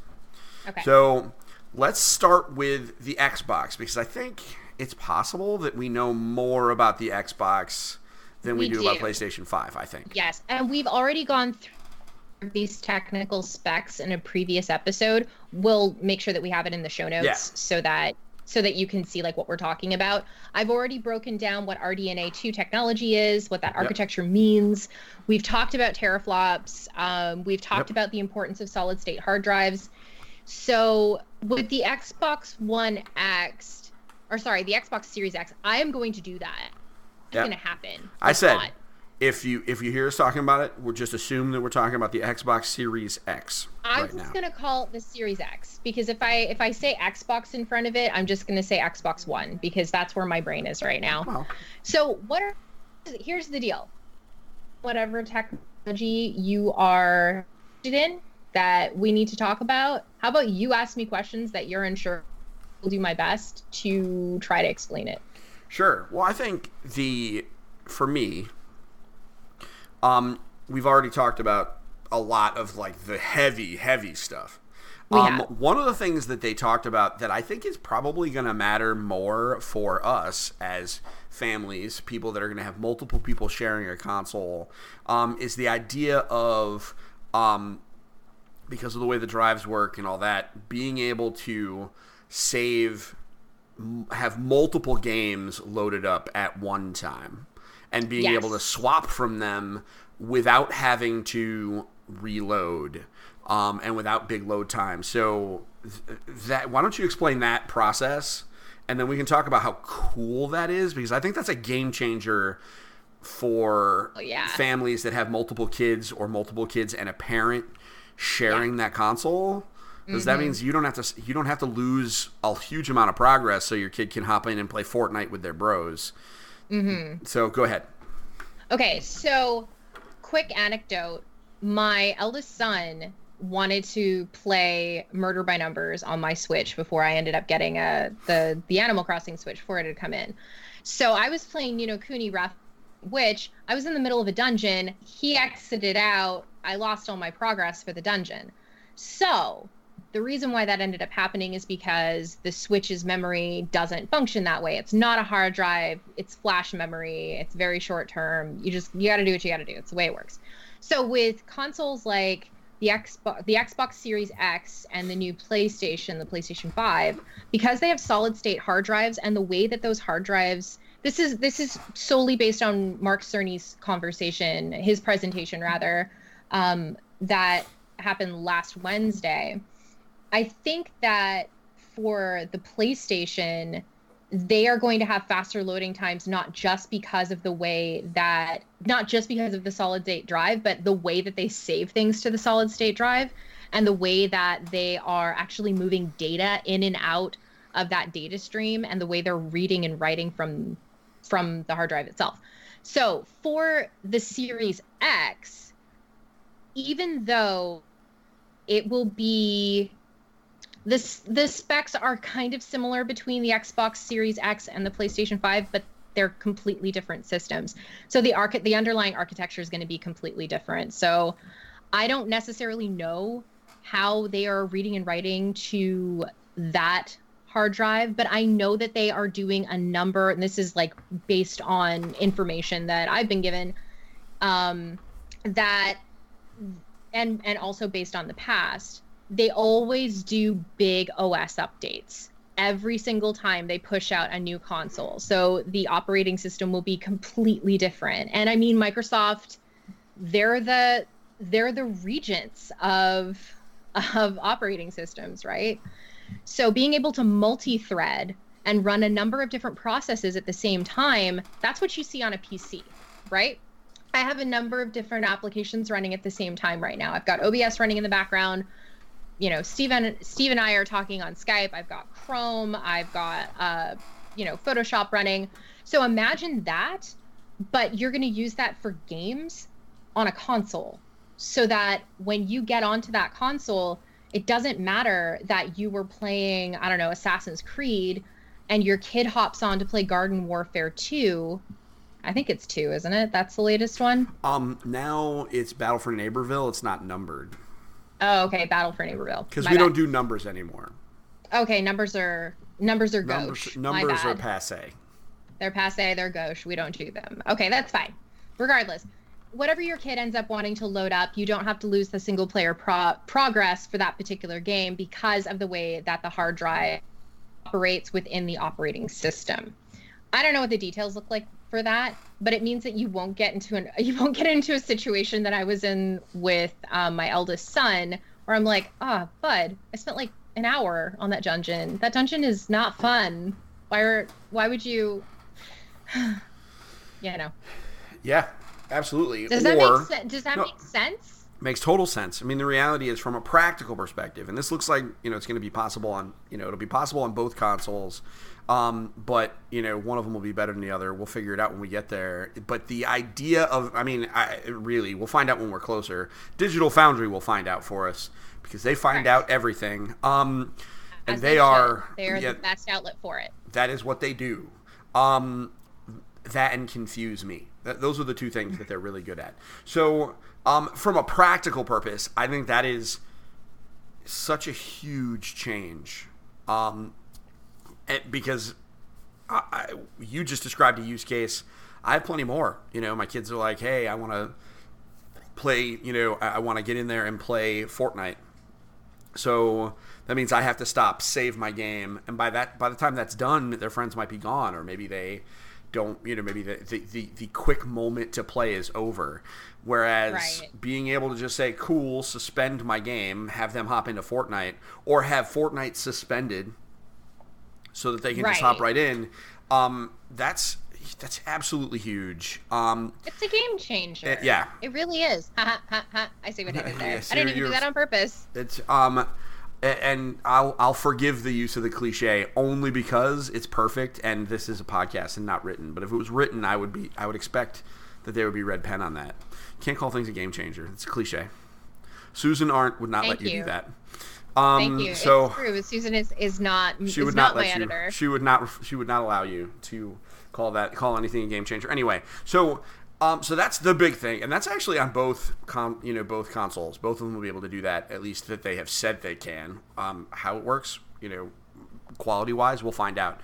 Okay. So let's start with the Xbox because I think it's possible that we know more about the Xbox than we, We do, about. PlayStation 5, I think. Yes, and we've already gone through these technical specs in a previous episode. We'll make sure that we have it in the show notes Yeah. so that so that you can see like what we're talking about. I've already broken down what RDNA2 technology is, what that architecture means. We've talked about teraflops. Um, we've talked Yep. about the importance of solid state hard drives. So with the Xbox One X, or sorry, the Xbox Series X, I am going to do that. It's Yep. going to happen. I said not. If you if you hear us talking about it, we'll just assume that we're talking about the Xbox Series X I'm right just now. gonna call it the Series X because if I if I say Xbox in front of it, I'm just gonna say Xbox One because that's where my brain is right now. So what are here's the deal. Whatever technology you are interested in that we need to talk about, how about you ask me questions that you're unsure? I'll do my best to try to explain it. Sure. Well, I think the for me, um, we've already talked about a lot of like the heavy, heavy stuff. Um, one of the things that they talked about that I think is probably going to matter more for us as families, people that are going to have multiple people sharing a console, um, is the idea of um, because of the way the drives work and all that, being able to save have multiple games loaded up at one time and being Yes. able to swap from them without having to reload um, and without big load time. So th- that why don't you explain that process and then we can talk about how cool that is because I think that's a game changer for Oh, yeah. families that have multiple kids or multiple kids and a parent sharing that console because Mm-hmm. that means you don't have to you don't have to lose a huge amount of progress so your kid can hop in and play Fortnite with their bros. Mm-hmm. So go ahead. Okay, so quick anecdote. My eldest son wanted to play Murder by Numbers on my Switch before I ended up getting a the the Animal Crossing Switch for it to come in. So I was playing Ni no Kuni Wrath, which I was in the middle of a dungeon. He exited out. I lost all my progress for the dungeon. So the reason why that ended up happening is because the Switch's memory doesn't function that way. It's not a hard drive, it's flash memory, it's very short term. You just you got to do what you got to do. It's the way it works. So with consoles like the Xbox the Xbox Series X and the new PlayStation, the PlayStation 5, because they have solid state hard drives and the way that those hard drives this is this is solely based on Mark Cerny's conversation, his presentation rather, um, that happened last Wednesday. I think that for the PlayStation, they are going to have faster loading times, not just because of the way that, not just because of the solid state drive, but the way that they save things to the solid state drive and the way that they are actually moving data in and out of that data stream and the way they're reading and writing from from the hard drive itself. So for the Series X, even though it will be this the specs are kind of similar between the Xbox Series X and the PlayStation 5, but they're completely different systems. So the arch- the underlying architecture is going to be completely different. So I don't necessarily know how they are reading and writing to that hard drive, but I know that they are doing a number, and this is like based on information that I've been given, um, that and and also based on the past, they always do big OS updates every single time they push out a new console. So the operating system will be completely different. And I mean Microsoft they're the they're the regents of of operating systems, right? So being able to multi-thread and run a number of different processes at the same time, that's what you see on a PC, right? I have a number of different applications running at the same time right now. I've got OBS running in the background. You know, Steve and Steve and I are talking on Skype. I've got Chrome. I've got uh, you know, Photoshop running. So imagine that, but you're going to use that for games on a console so that when you get onto that console, it doesn't matter that you were playing, I don't know, Assassin's Creed and your kid hops on to play Garden Warfare 2. I think it's 2, isn't it? That's the latest one. Um, now it's Battle for Neighborville. It's not numbered Oh, okay, Battle for Neighborville. because we bad. don't do numbers anymore. Okay, numbers are numbers are Numbers, gauche. My numbers are passe. They're passe, they're gauche. We don't do them. Okay, that's fine. Regardless, whatever your kid ends up wanting to load up, you don't have to lose the single player pro- progress for that particular game because of the way that the hard drive operates within the operating system. I don't know what the details look like for that, but it means that you won't get into an [LAUGHS] you won't get into a situation that I was in with um, my eldest son, where I'm like, ah, bud, I spent like an hour on that dungeon. That dungeon is not fun. Why are why would you? [SIGHS] you know, Yeah, absolutely. does that or make sense? Does that No. make sense? makes total sense. I mean, the reality is from a practical perspective, and this looks like you know it's going to be possible on you know it'll be possible on both consoles. Um, but you know, one of them will be better than the other. We'll figure it out when we get there. But the idea of, I mean, I, really, we'll find out when we're closer. Digital Foundry will find out for us because they find Right. out everything. Um, and As they are, they are yeah, the best outlet for it. that is what they do. Um, that and confuse me. Th- those are the two things that they're really good at. So, um, from a practical purpose, I think that is such a huge change. Um, because I, I, you just described a use case. I have plenty more. You know, my kids are like, "Hey, I want to play. You know, I, I want to get in there and play Fortnite." So that means I have to stop, save my game, and by that, by the time that's done, their friends might be gone, or maybe they don't. You know, maybe the the, the, the quick moment to play is over. Whereas Right. being able to just say, "Cool," suspend my game, have them hop into Fortnite, or have Fortnite suspended, so that they can just hop Right. right in. Um, that's that's absolutely huge. Um, It's a game changer. Uh, yeah. It really is. Ha, ha, ha, ha. I see what I did [LAUGHS] there. Yes, I didn't even do that on purpose. It's um, and I'll I'll forgive the use of the cliche only because it's perfect and this is a podcast and not written. But if it was written, I would be I would expect that there would be red pen on that. Can't call things a game changer. It's a cliche. Susan Arndt would not Thank let you, do that. Um, Thank you. So it's true. Susan is, is not she is would not, not, my let you. editor. She would not. She would not allow you to call that call anything a game changer. Anyway, so um, so that's the big thing, and that's actually on both con you know both consoles. Both of them will be able to do that. At least that they have said they can. Um, how it works, you know, quality wise, we'll find out.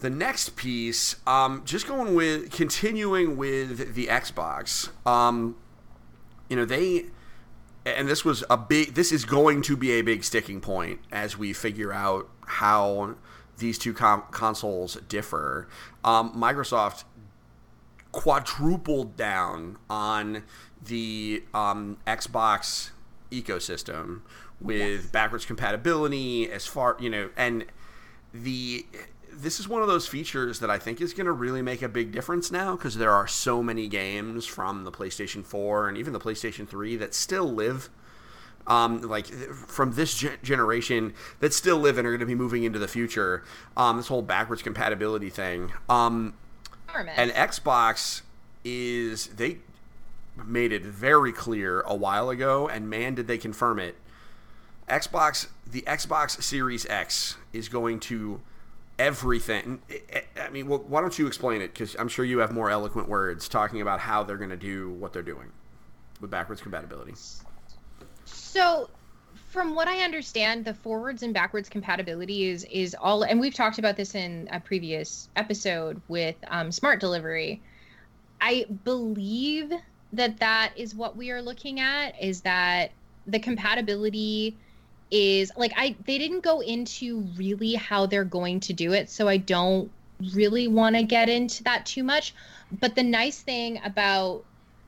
The next piece, um, just going with continuing with the Xbox. Um, you know they and this was a big this is going to be a big sticking point as we figure out how these two com- consoles differ. Um, microsoft quadrupled down on the um, xbox ecosystem with backwards compatibility as far you know and the this is one of those features that I think is going to really make a big difference now because there are so many games from the PlayStation 4 and even the PlayStation 3 that still live um, like from this ge- generation that still live and are going to be moving into the future. Um, this whole backwards compatibility thing. Um, and Xbox is they made it very clear a while ago, and man, did they confirm it. Xbox, the Xbox Series X is going to everything. I mean, well, why don't you explain it? Because I'm sure you have more eloquent words talking about how they're going to do what they're doing with backwards compatibility. So, from what I understand, the forwards and backwards compatibility is is all, and we've talked about this in a previous episode with um, smart delivery. I believe that that is what we are looking at. Is that the compatibility is like I they didn't go into really how they're going to do it, so I don't really want to get into that too much. But the nice thing about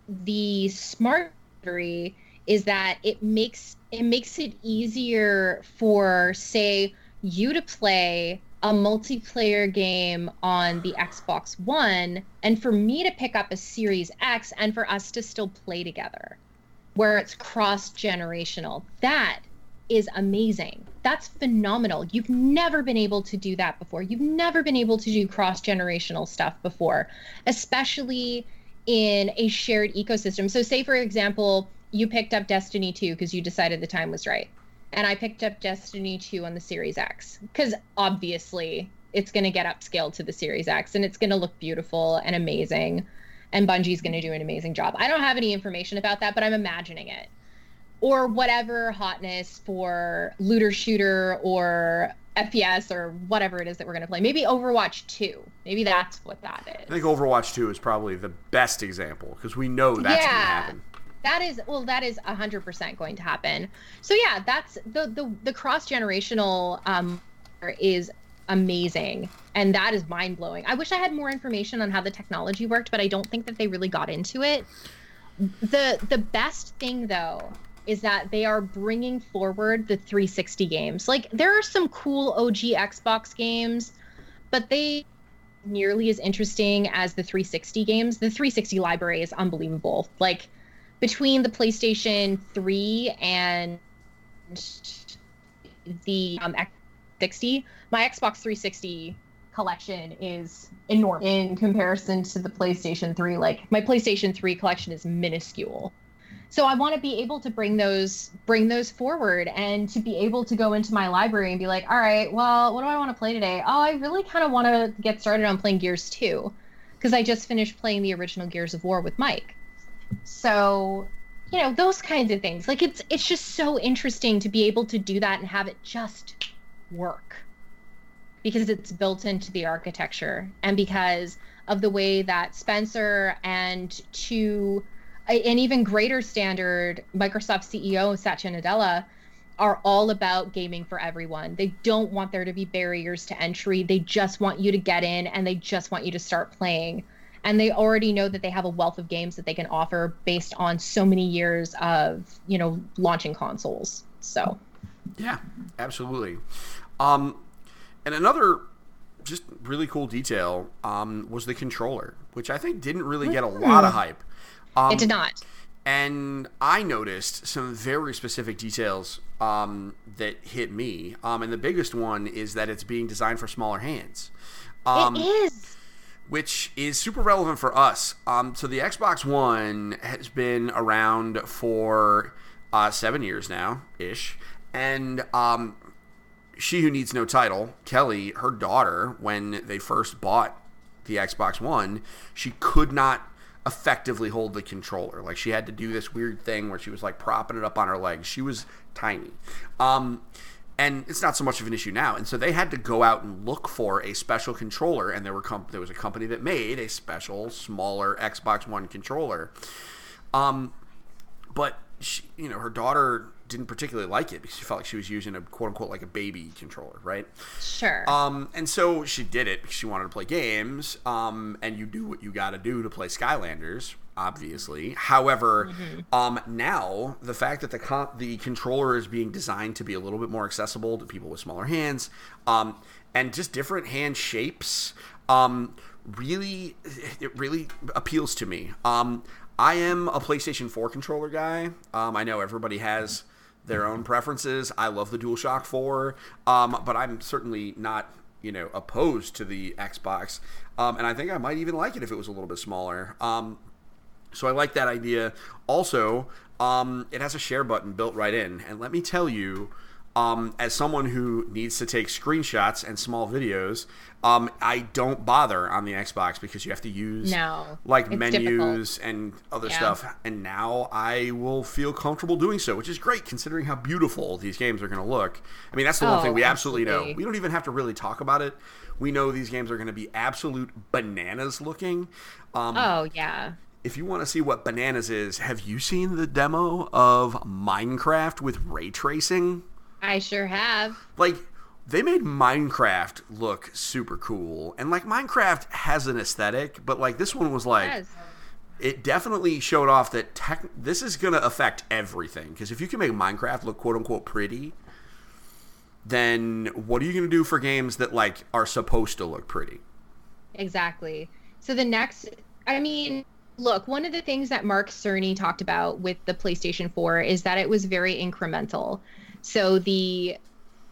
the smart delivery is that it makes it makes it easier for say you to play a multiplayer game on the Xbox One and for me to pick up a Series X and for us to still play together where it's cross generational that is amazing. That's phenomenal. You've never been able to do that before. You've never been able to do cross generational stuff before, especially in a shared ecosystem. So, say, for example, you picked up Destiny 2 because you decided the time was right. And I picked up Destiny 2 on the Series X because obviously it's going to get upscaled to the Series X and it's going to look beautiful and amazing. And Bungie's going to do an amazing job. I don't have any information about that, but I'm imagining it. Or whatever hotness for looter shooter or FPS or whatever it is that we're going to play. Maybe Overwatch 2. Maybe that's what that is. I think Overwatch 2 is probably the best example because we know that's going to happen. That is well, that is hundred percent going to happen. So yeah, that's the the the cross generational um is amazing, and that is mind blowing. I wish I had more information on how the technology worked, but I don't think that they really got into it. The the best thing though is that they are bringing forward the 360 games. Like there are some cool OG Xbox games, but they nearly as interesting as the 360 games. The 360 library is unbelievable. Like between the PlayStation 3 and the um, X60, my Xbox 360 collection is enormous in comparison to the PlayStation 3. Like my PlayStation 3 collection is minuscule. So I want to be able to bring those bring those forward and to be able to go into my library and be like, all right, well, what do I want to play today? Oh, I really kind of want to get started on playing Gears 2 because I just finished playing the original Gears of War with Mike. So, you know, those kinds of things. Like it's it's just so interesting to be able to do that and have it just work. Because it's built into the architecture and because of the way that Spencer and a- an even greater standard, Microsoft CEO Satya Nadella are all about gaming for everyone. They don't want there to be barriers to entry. They just want you to get in and they just want you to start playing and they already know that they have a wealth of games that they can offer based on so many years of you know launching consoles so Yeah, absolutely. Um, and another just really cool detail um, was the controller, which I think didn't really get a lot of hype. Um, it did not And I noticed some very specific details um, that hit me. Um, and the biggest one is that it's being designed for smaller hands. Um, it is which is super relevant for us. Um, so the Xbox One has been around for uh, seven years now, ish, and um, she who needs no title, Kelly, her daughter, when they first bought the Xbox One, she could not effectively hold the controller. Like she had to do this weird thing where she was like propping it up on her legs. She was tiny. Um, and it's not so much of an issue now. And so they had to go out and look for a special controller, and there were there was a company that made a special, smaller Xbox One controller. Um, but she, you know, her daughter didn't particularly like it because she felt like she was using a quote unquote like a baby controller, right? sure Um, and so she did it because she wanted to play games. Um, and you do what you got to do to play Skylanders, obviously. However, um, now the fact that the the controller is being designed to be a little bit more accessible to people with smaller hands, um, and just different hand shapes, um, really, it really appeals to me. Um, I am a PlayStation 4 controller guy. Um, I know everybody has their own preferences. I love the DualShock 4, um, but I'm certainly not, you know, opposed to the Xbox. Um, and I think I might even like it if it was a little bit smaller. Um, so I like that idea. Also, um, it has a share button built right in. And let me tell you, um, as someone who needs to take screenshots and small videos, um, I don't bother on the Xbox because you have to use No, like menus and other Yeah. stuff. And now I will feel comfortable doing so, which is great considering how beautiful these games are going to look. I mean, that's the one Oh, thing we absolutely, know. We don't even have to really talk about it. We know these games are going to be absolute bananas looking. Um, oh yeah if you want to see what bananas is, have you seen the demo of Minecraft with ray tracing? I sure have Like, they made Minecraft look super cool. And, like, Minecraft has an aesthetic, but, like, this one was like, yes. it definitely showed off that tech, this is going to affect everything. Because if you can make Minecraft look quote unquote pretty, then what are you going to do for games that, like, are supposed to look pretty? Exactly. So the next, I mean, look, one of the things that Mark Cerny talked about with the PlayStation 4 is that it was very incremental. So the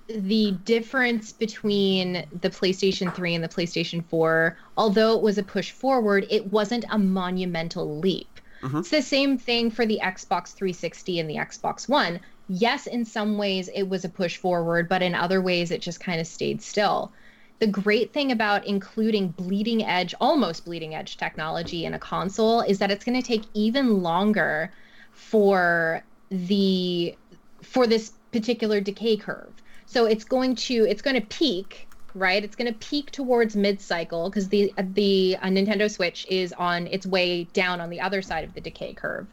the difference between the PlayStation 3 and the PlayStation 4, although it was a push forward, it wasn't a monumental leap. Mhm. It's the same thing for the Xbox 360 and the Xbox One. Yes, in some ways it was a push forward, but in other ways it just kind of stayed still. The great thing about including bleeding edge, almost bleeding edge technology in a console is that it's going to take even longer for the for this particular decay curve. So it's going to it's going to peak, right? It's going to peak towards mid-cycle because the the uh, Nintendo Switch is on its way down on the other side of the decay curve.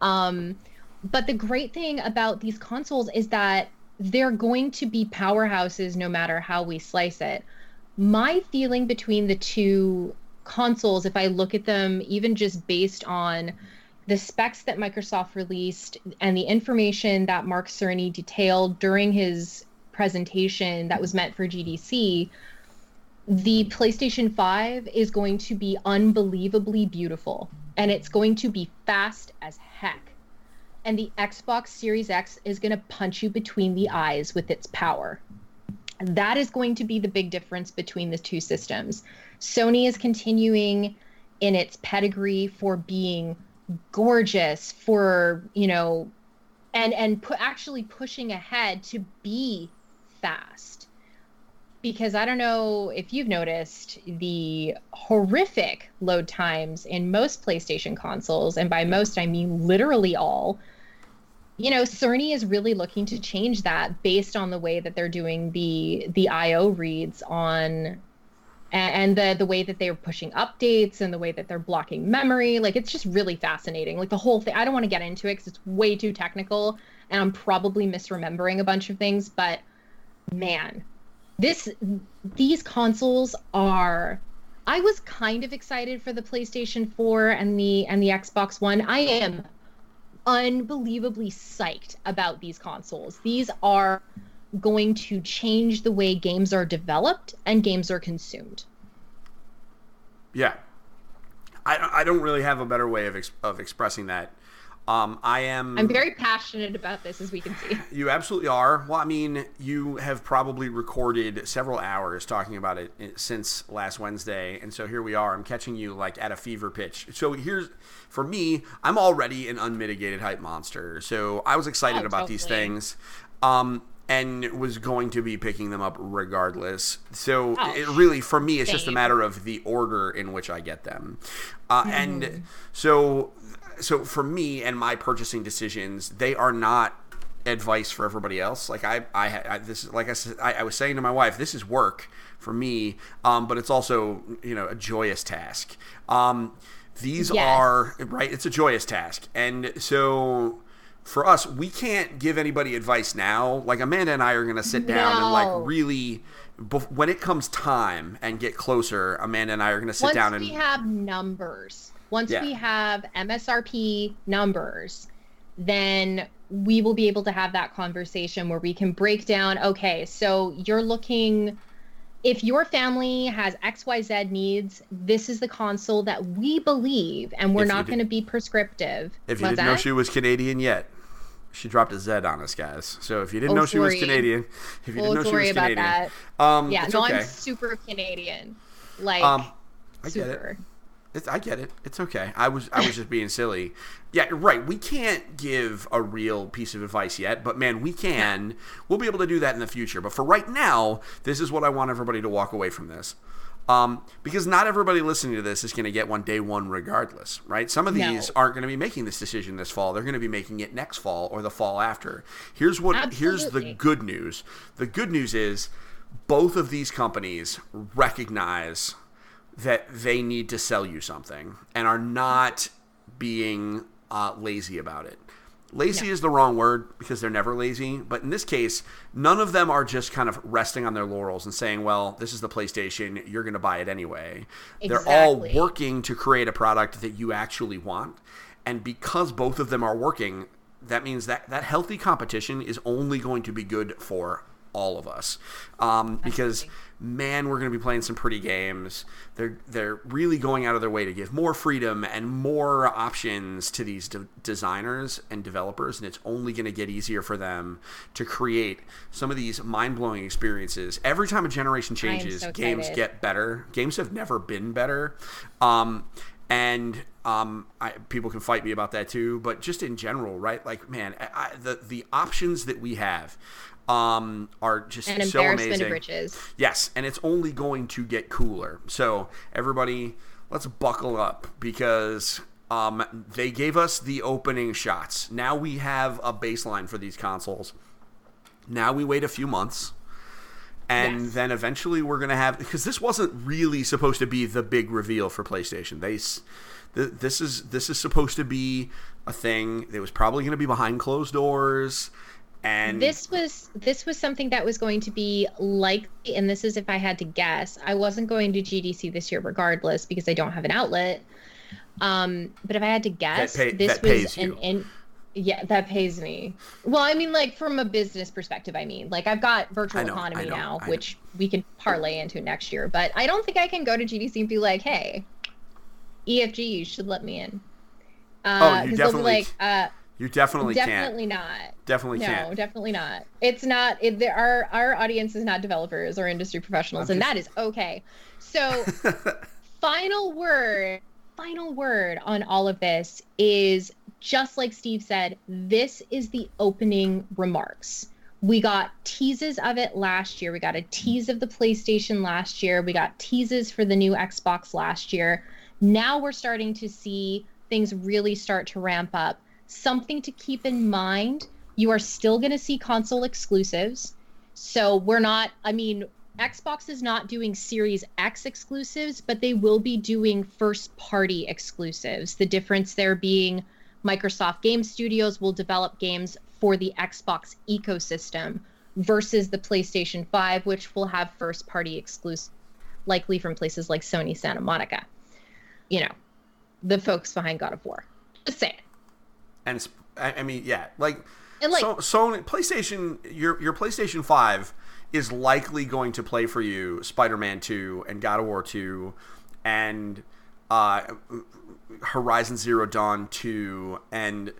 Um, but the great thing about these consoles is that they're going to be powerhouses no matter how we slice it. My feeling between the two consoles, if I look at them even just based on the specs that Microsoft released and the information that Mark Cerny detailed during his presentation that was meant for GDC, the PlayStation 5 is going to be unbelievably beautiful and it's going to be fast as heck. And the Xbox Series X is going to punch you between the eyes with its power. That is going to be the big difference between the two systems. Sony is continuing in its pedigree for being gorgeous for you know and and pu- actually pushing ahead to be fast. Because i don't know if you've noticed the horrific load times in most playstation consoles and by most i mean literally all. You know cerny is really looking to change that based on the way that they're doing the the io reads on and the the way that they're pushing updates and the way that they're blocking memory like it's just really fascinating. Like the whole thing i don't want to get into it because it's way too technical and i'm probably misremembering a bunch of things but man this these consoles are i was kind of excited for the playstation 4 and the and the xbox one. I am unbelievably psyched about these consoles. These are going to change the way games are developed and games are consumed. Yeah, I, I don't really have a better way of ex- of expressing that. Um, I am. I'm very passionate about this, as we can see. [LAUGHS] You absolutely are. Well, I mean, you have probably recorded several hours talking about it since last Wednesday, and so here we are. I'm catching you like at a fever pitch. So here's for me. I'm already an unmitigated hype monster, so I was excited Oh, about these things, um, and was going to be picking them up regardless. So Oh, it really, for me, it's just a matter of the order in which I get them, uh, Mm-hmm. and so so for me and my purchasing decisions, they are not advice for everybody else. Like I, I, I this is like I said, I, I was saying to my wife, this is work for me, um, but it's also you know a joyous task. Um, these Yes. are right. It's a joyous task, and so. For us, we can't give anybody advice now. Like Amanda and I are going to sit down and like really, when it comes time and get closer, Amanda and I are going to sit Once down and we have numbers, once Yeah. we have MSRP numbers, then we will be able to have that conversation where we can break down okay, so you're looking if your family has XYZ needs, this is the console that we believe, and we're If not going to be prescriptive. If you What's didn't know she was Canadian yet, she dropped a Z on us, guys. So if you didn't Oh, know she was. Canadian, if you Oh, didn't know sorry she was about Canadian, that. um, yeah, no, okay. I'm super Canadian. Like, Um, I get it. It's, I get it. It's okay. I was I was just being silly. Yeah, right. We can't give a real piece of advice yet, but man, we can. We'll be able to do that in the future. But for right now, this is what I want everybody to walk away from this. Um, because not everybody listening to this is going to get one day one regardless, right? Some of No. these aren't going to be making this decision this fall. They're going to be making it next fall or the fall after. Here's what here's the good news. The good news is both of these companies recognize that they need to sell you something and are not being uh, lazy about it. Lazy is the wrong word because they're never lazy, but in this case, none of them are just kind of resting on their laurels and saying, "Well, this is the PlayStation, you're going to buy it anyway." They're all working to create a product that you actually want, and because both of them are working, that means that that healthy competition is only going to be good for all of us um, because man, we're going to be playing some pretty games. They're they're really going out of their way to give more freedom and more options to these de- designers and developers, and it's only going to get easier for them to create some of these mind blowing experiences. Every time a generation changes, so games get better. Games have never been better. Um, and um, I, people can fight me about that too, but just in general, right? Like, man, I, I, the the options that we have um, are just An so amazing. of riches. Yes, and it's only going to get cooler. So everybody, let's buckle up because um, they gave us the opening shots. Now we have a baseline for these consoles. Now we wait a few months. And Yes. then eventually we're going to have because this wasn't really supposed to be the big reveal for PlayStation. They th- this is this is supposed to be a thing that was probably going to be behind closed doors and this was this was something that was going to be likely and this is if i had to guess i wasn't going to gdc this year regardless because i don't have an outlet. Um but if i had to guess pay- this was an yeah that pays me. Well i mean like from a business perspective i mean like i've got virtual know, economy know, now which we can parlay into next year but i don't think i can go to gdc and be like hey efg you should let me in. Uh, Oh, you 'cause they'll be definitely like uh you definitely, definitely can't. Definitely not Definitely no, can't. No, definitely not. It's not. It, there, our our audience is not developers or industry professionals, I'm and that is okay. So, [LAUGHS] final word, final word on all of this is just like Steve said. This is the opening remarks. We got teases of it last year. We got a tease of the PlayStation last year. We got teases for the new Xbox last year. Now we're starting to see things really start to ramp up. Something to keep in mind you are still going to see console exclusives. So we're not, I mean, Xbox is not doing Series X exclusives, but they will be doing first party exclusives. The difference there being Microsoft Game Studios will develop games for the Xbox ecosystem versus the PlayStation 5, which will have first party exclusive, likely from places like Sony Santa Monica. You know, the folks behind God of War. Just saying. And I, mean, yeah, like, And like, so Sony PlayStation, your your PlayStation Five is likely going to play for you Spider-Man Two and God of War Two, and uh, Horizon Zero Dawn Two, and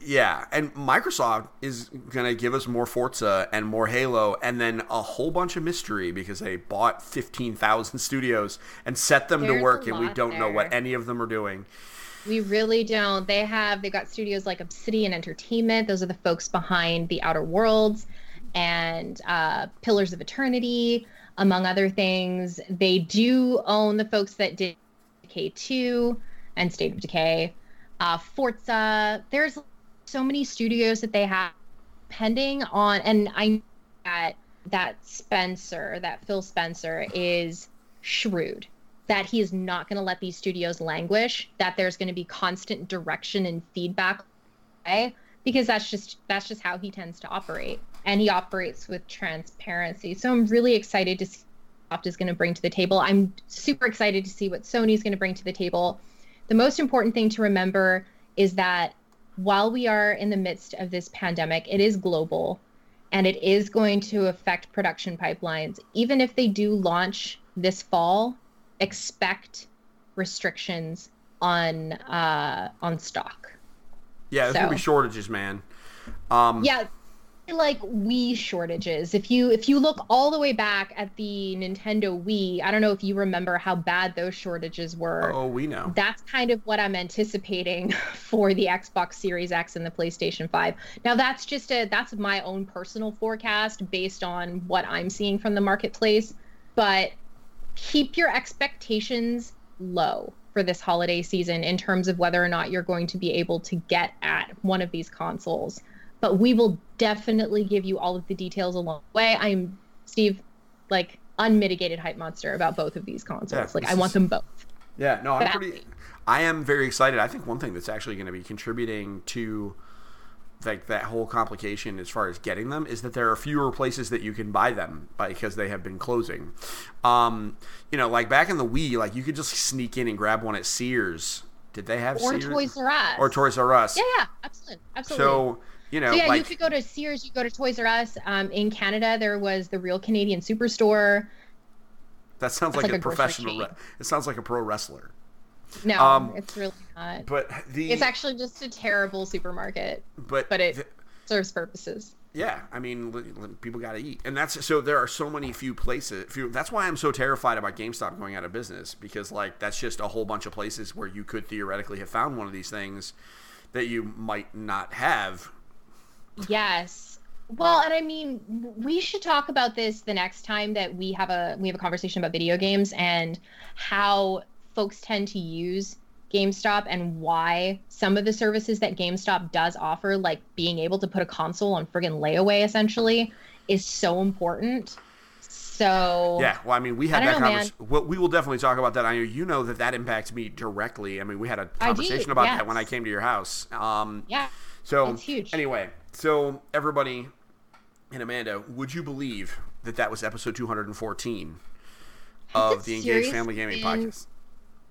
yeah, and Microsoft is gonna give us more Forza and more Halo, and then a whole bunch of mystery because they bought fifteen thousand studios and set them to There's a work, and we don't know what any of them are doing. We really don't. They have they've got studios like Obsidian Entertainment. Those are the folks behind The Outer Worlds and uh, Pillars of Eternity, among other things. They do own the folks that did Decay 2 and State of Decay. Uh, Forza. There's so many studios that they have pending on, and I know that that Spencer, that Phil Spencer, is shrewd that he is not going to let these studios languish that there's going to be constant direction and feedback because that's just that's just how he tends to operate and he operates with transparency. So i'm really excited to see what is going to bring to the table. I'm super excited to see what sony's going to bring to the table. The most important thing to remember is that while we are in the midst of this pandemic it is global and it is going to affect production pipelines. Even if they do launch this fall expect restrictions on uh on stock Yeah, there's gonna be shortages, man. Um, yeah like Wii shortages. If you if you look all the way back at the Nintendo Wii, I don't know if you remember how bad those shortages were. Oh, we know. That's kind of what I'm anticipating [LAUGHS] for the Xbox Series X and the PlayStation 5. Now that's just a that's my own personal forecast based on what I'm seeing from the marketplace, but keep your expectations low for this holiday season in terms of whether or not you're going to be able to get at one of these consoles. But we will definitely give you all of the details along the way. I'm Steve, like unmitigated hype monster about both of these consoles. Yeah, like I want them both. Yeah, no, I'm pretty. I am very excited. I think one thing that's actually going to be contributing to like that whole complication as far as getting them is that there are fewer places that you can buy them because they have been closing. Um, you know, like back in the Wii, like you could just sneak in and grab one at Sears. Did they have Or Sears? Toys R Us. or Toys R Us? Yeah, yeah, absolutely, absolutely. So You know, So yeah, you could go to Sears, you go to Toys R Us. Um, in Canada, there was the Real Canadian Superstore. that sounds like, like a a professional. Re- it sounds like a pro wrestler. No, Um, it's really not. But the It's actually just a terrible supermarket, but but it the- serves purposes. Yeah, I mean, people got to eat, and that's so. There are so many few places. Few, that's why I'm so terrified about GameStop going out of business because, like, that's just a whole bunch of places where you could theoretically have found one of these things that you might not have. Yes. Well, and I mean, we should talk about this the next time that we have a we have a conversation about video games and how folks tend to use GameStop and why some of the services that GameStop does offer, like being able to put a console on friggin' layaway essentially, is so important. So Yeah, well, I mean, we had that conversation. Well, we will definitely talk about that. I know you know that that impacts me directly. I mean, we had a do, conversation about that when I came to your house. Um, yeah, So It's huge. Anyway, so everybody and Amanda, would you believe that that was episode 214 [LAUGHS] of the Engaged Family Gaming Podcast?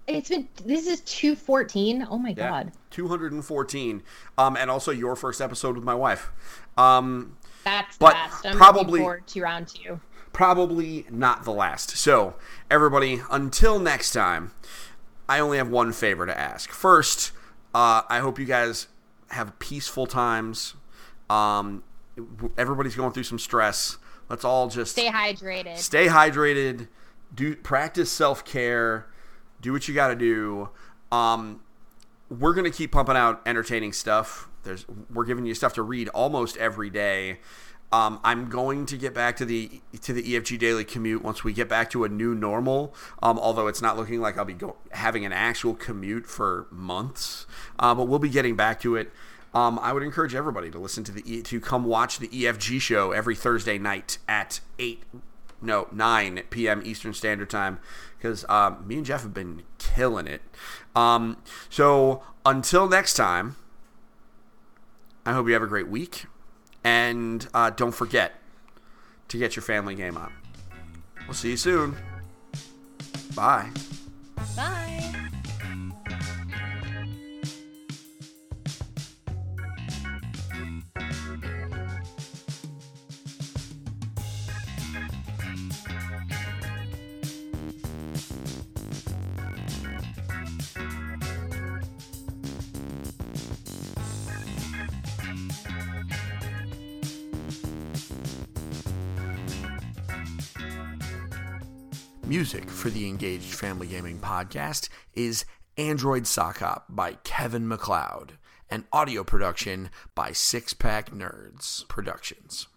It's been this is two fourteen. Oh my Yeah, god, 214. Um, and also your first episode with my wife. Um, that's But fast. I'm probably- looking forward to round two. probably not the last. So, everybody, until next time, I only have one favor to ask. First, uh, I hope you guys have peaceful times. Um, everybody's going through some stress. Let's all just Stay hydrated. stay hydrated. Do practice self care. Do what you got to do. Um, we're gonna keep pumping out entertaining stuff. There's we're giving you stuff to read almost every day. Um, I'm going to get back to the to the EFG daily commute once we get back to a new normal. Um, although it's not looking like I'll be go- having an actual commute for months, uh, but we'll be getting back to it. Um, I would encourage everybody to listen to the to come watch the EFG show every Thursday night at eight no 9 p.m. Eastern Standard Time because um, me and Jeff have been killing it. Um, so until next time, I hope you have a great week, and uh, don't forget to get your family game on. We'll see you soon. Bye. Bye. Music for the Engaged Family Gaming Podcast is Android Sock Hop by Kevin MacLeod and audio production by Six Pack Nerds Productions.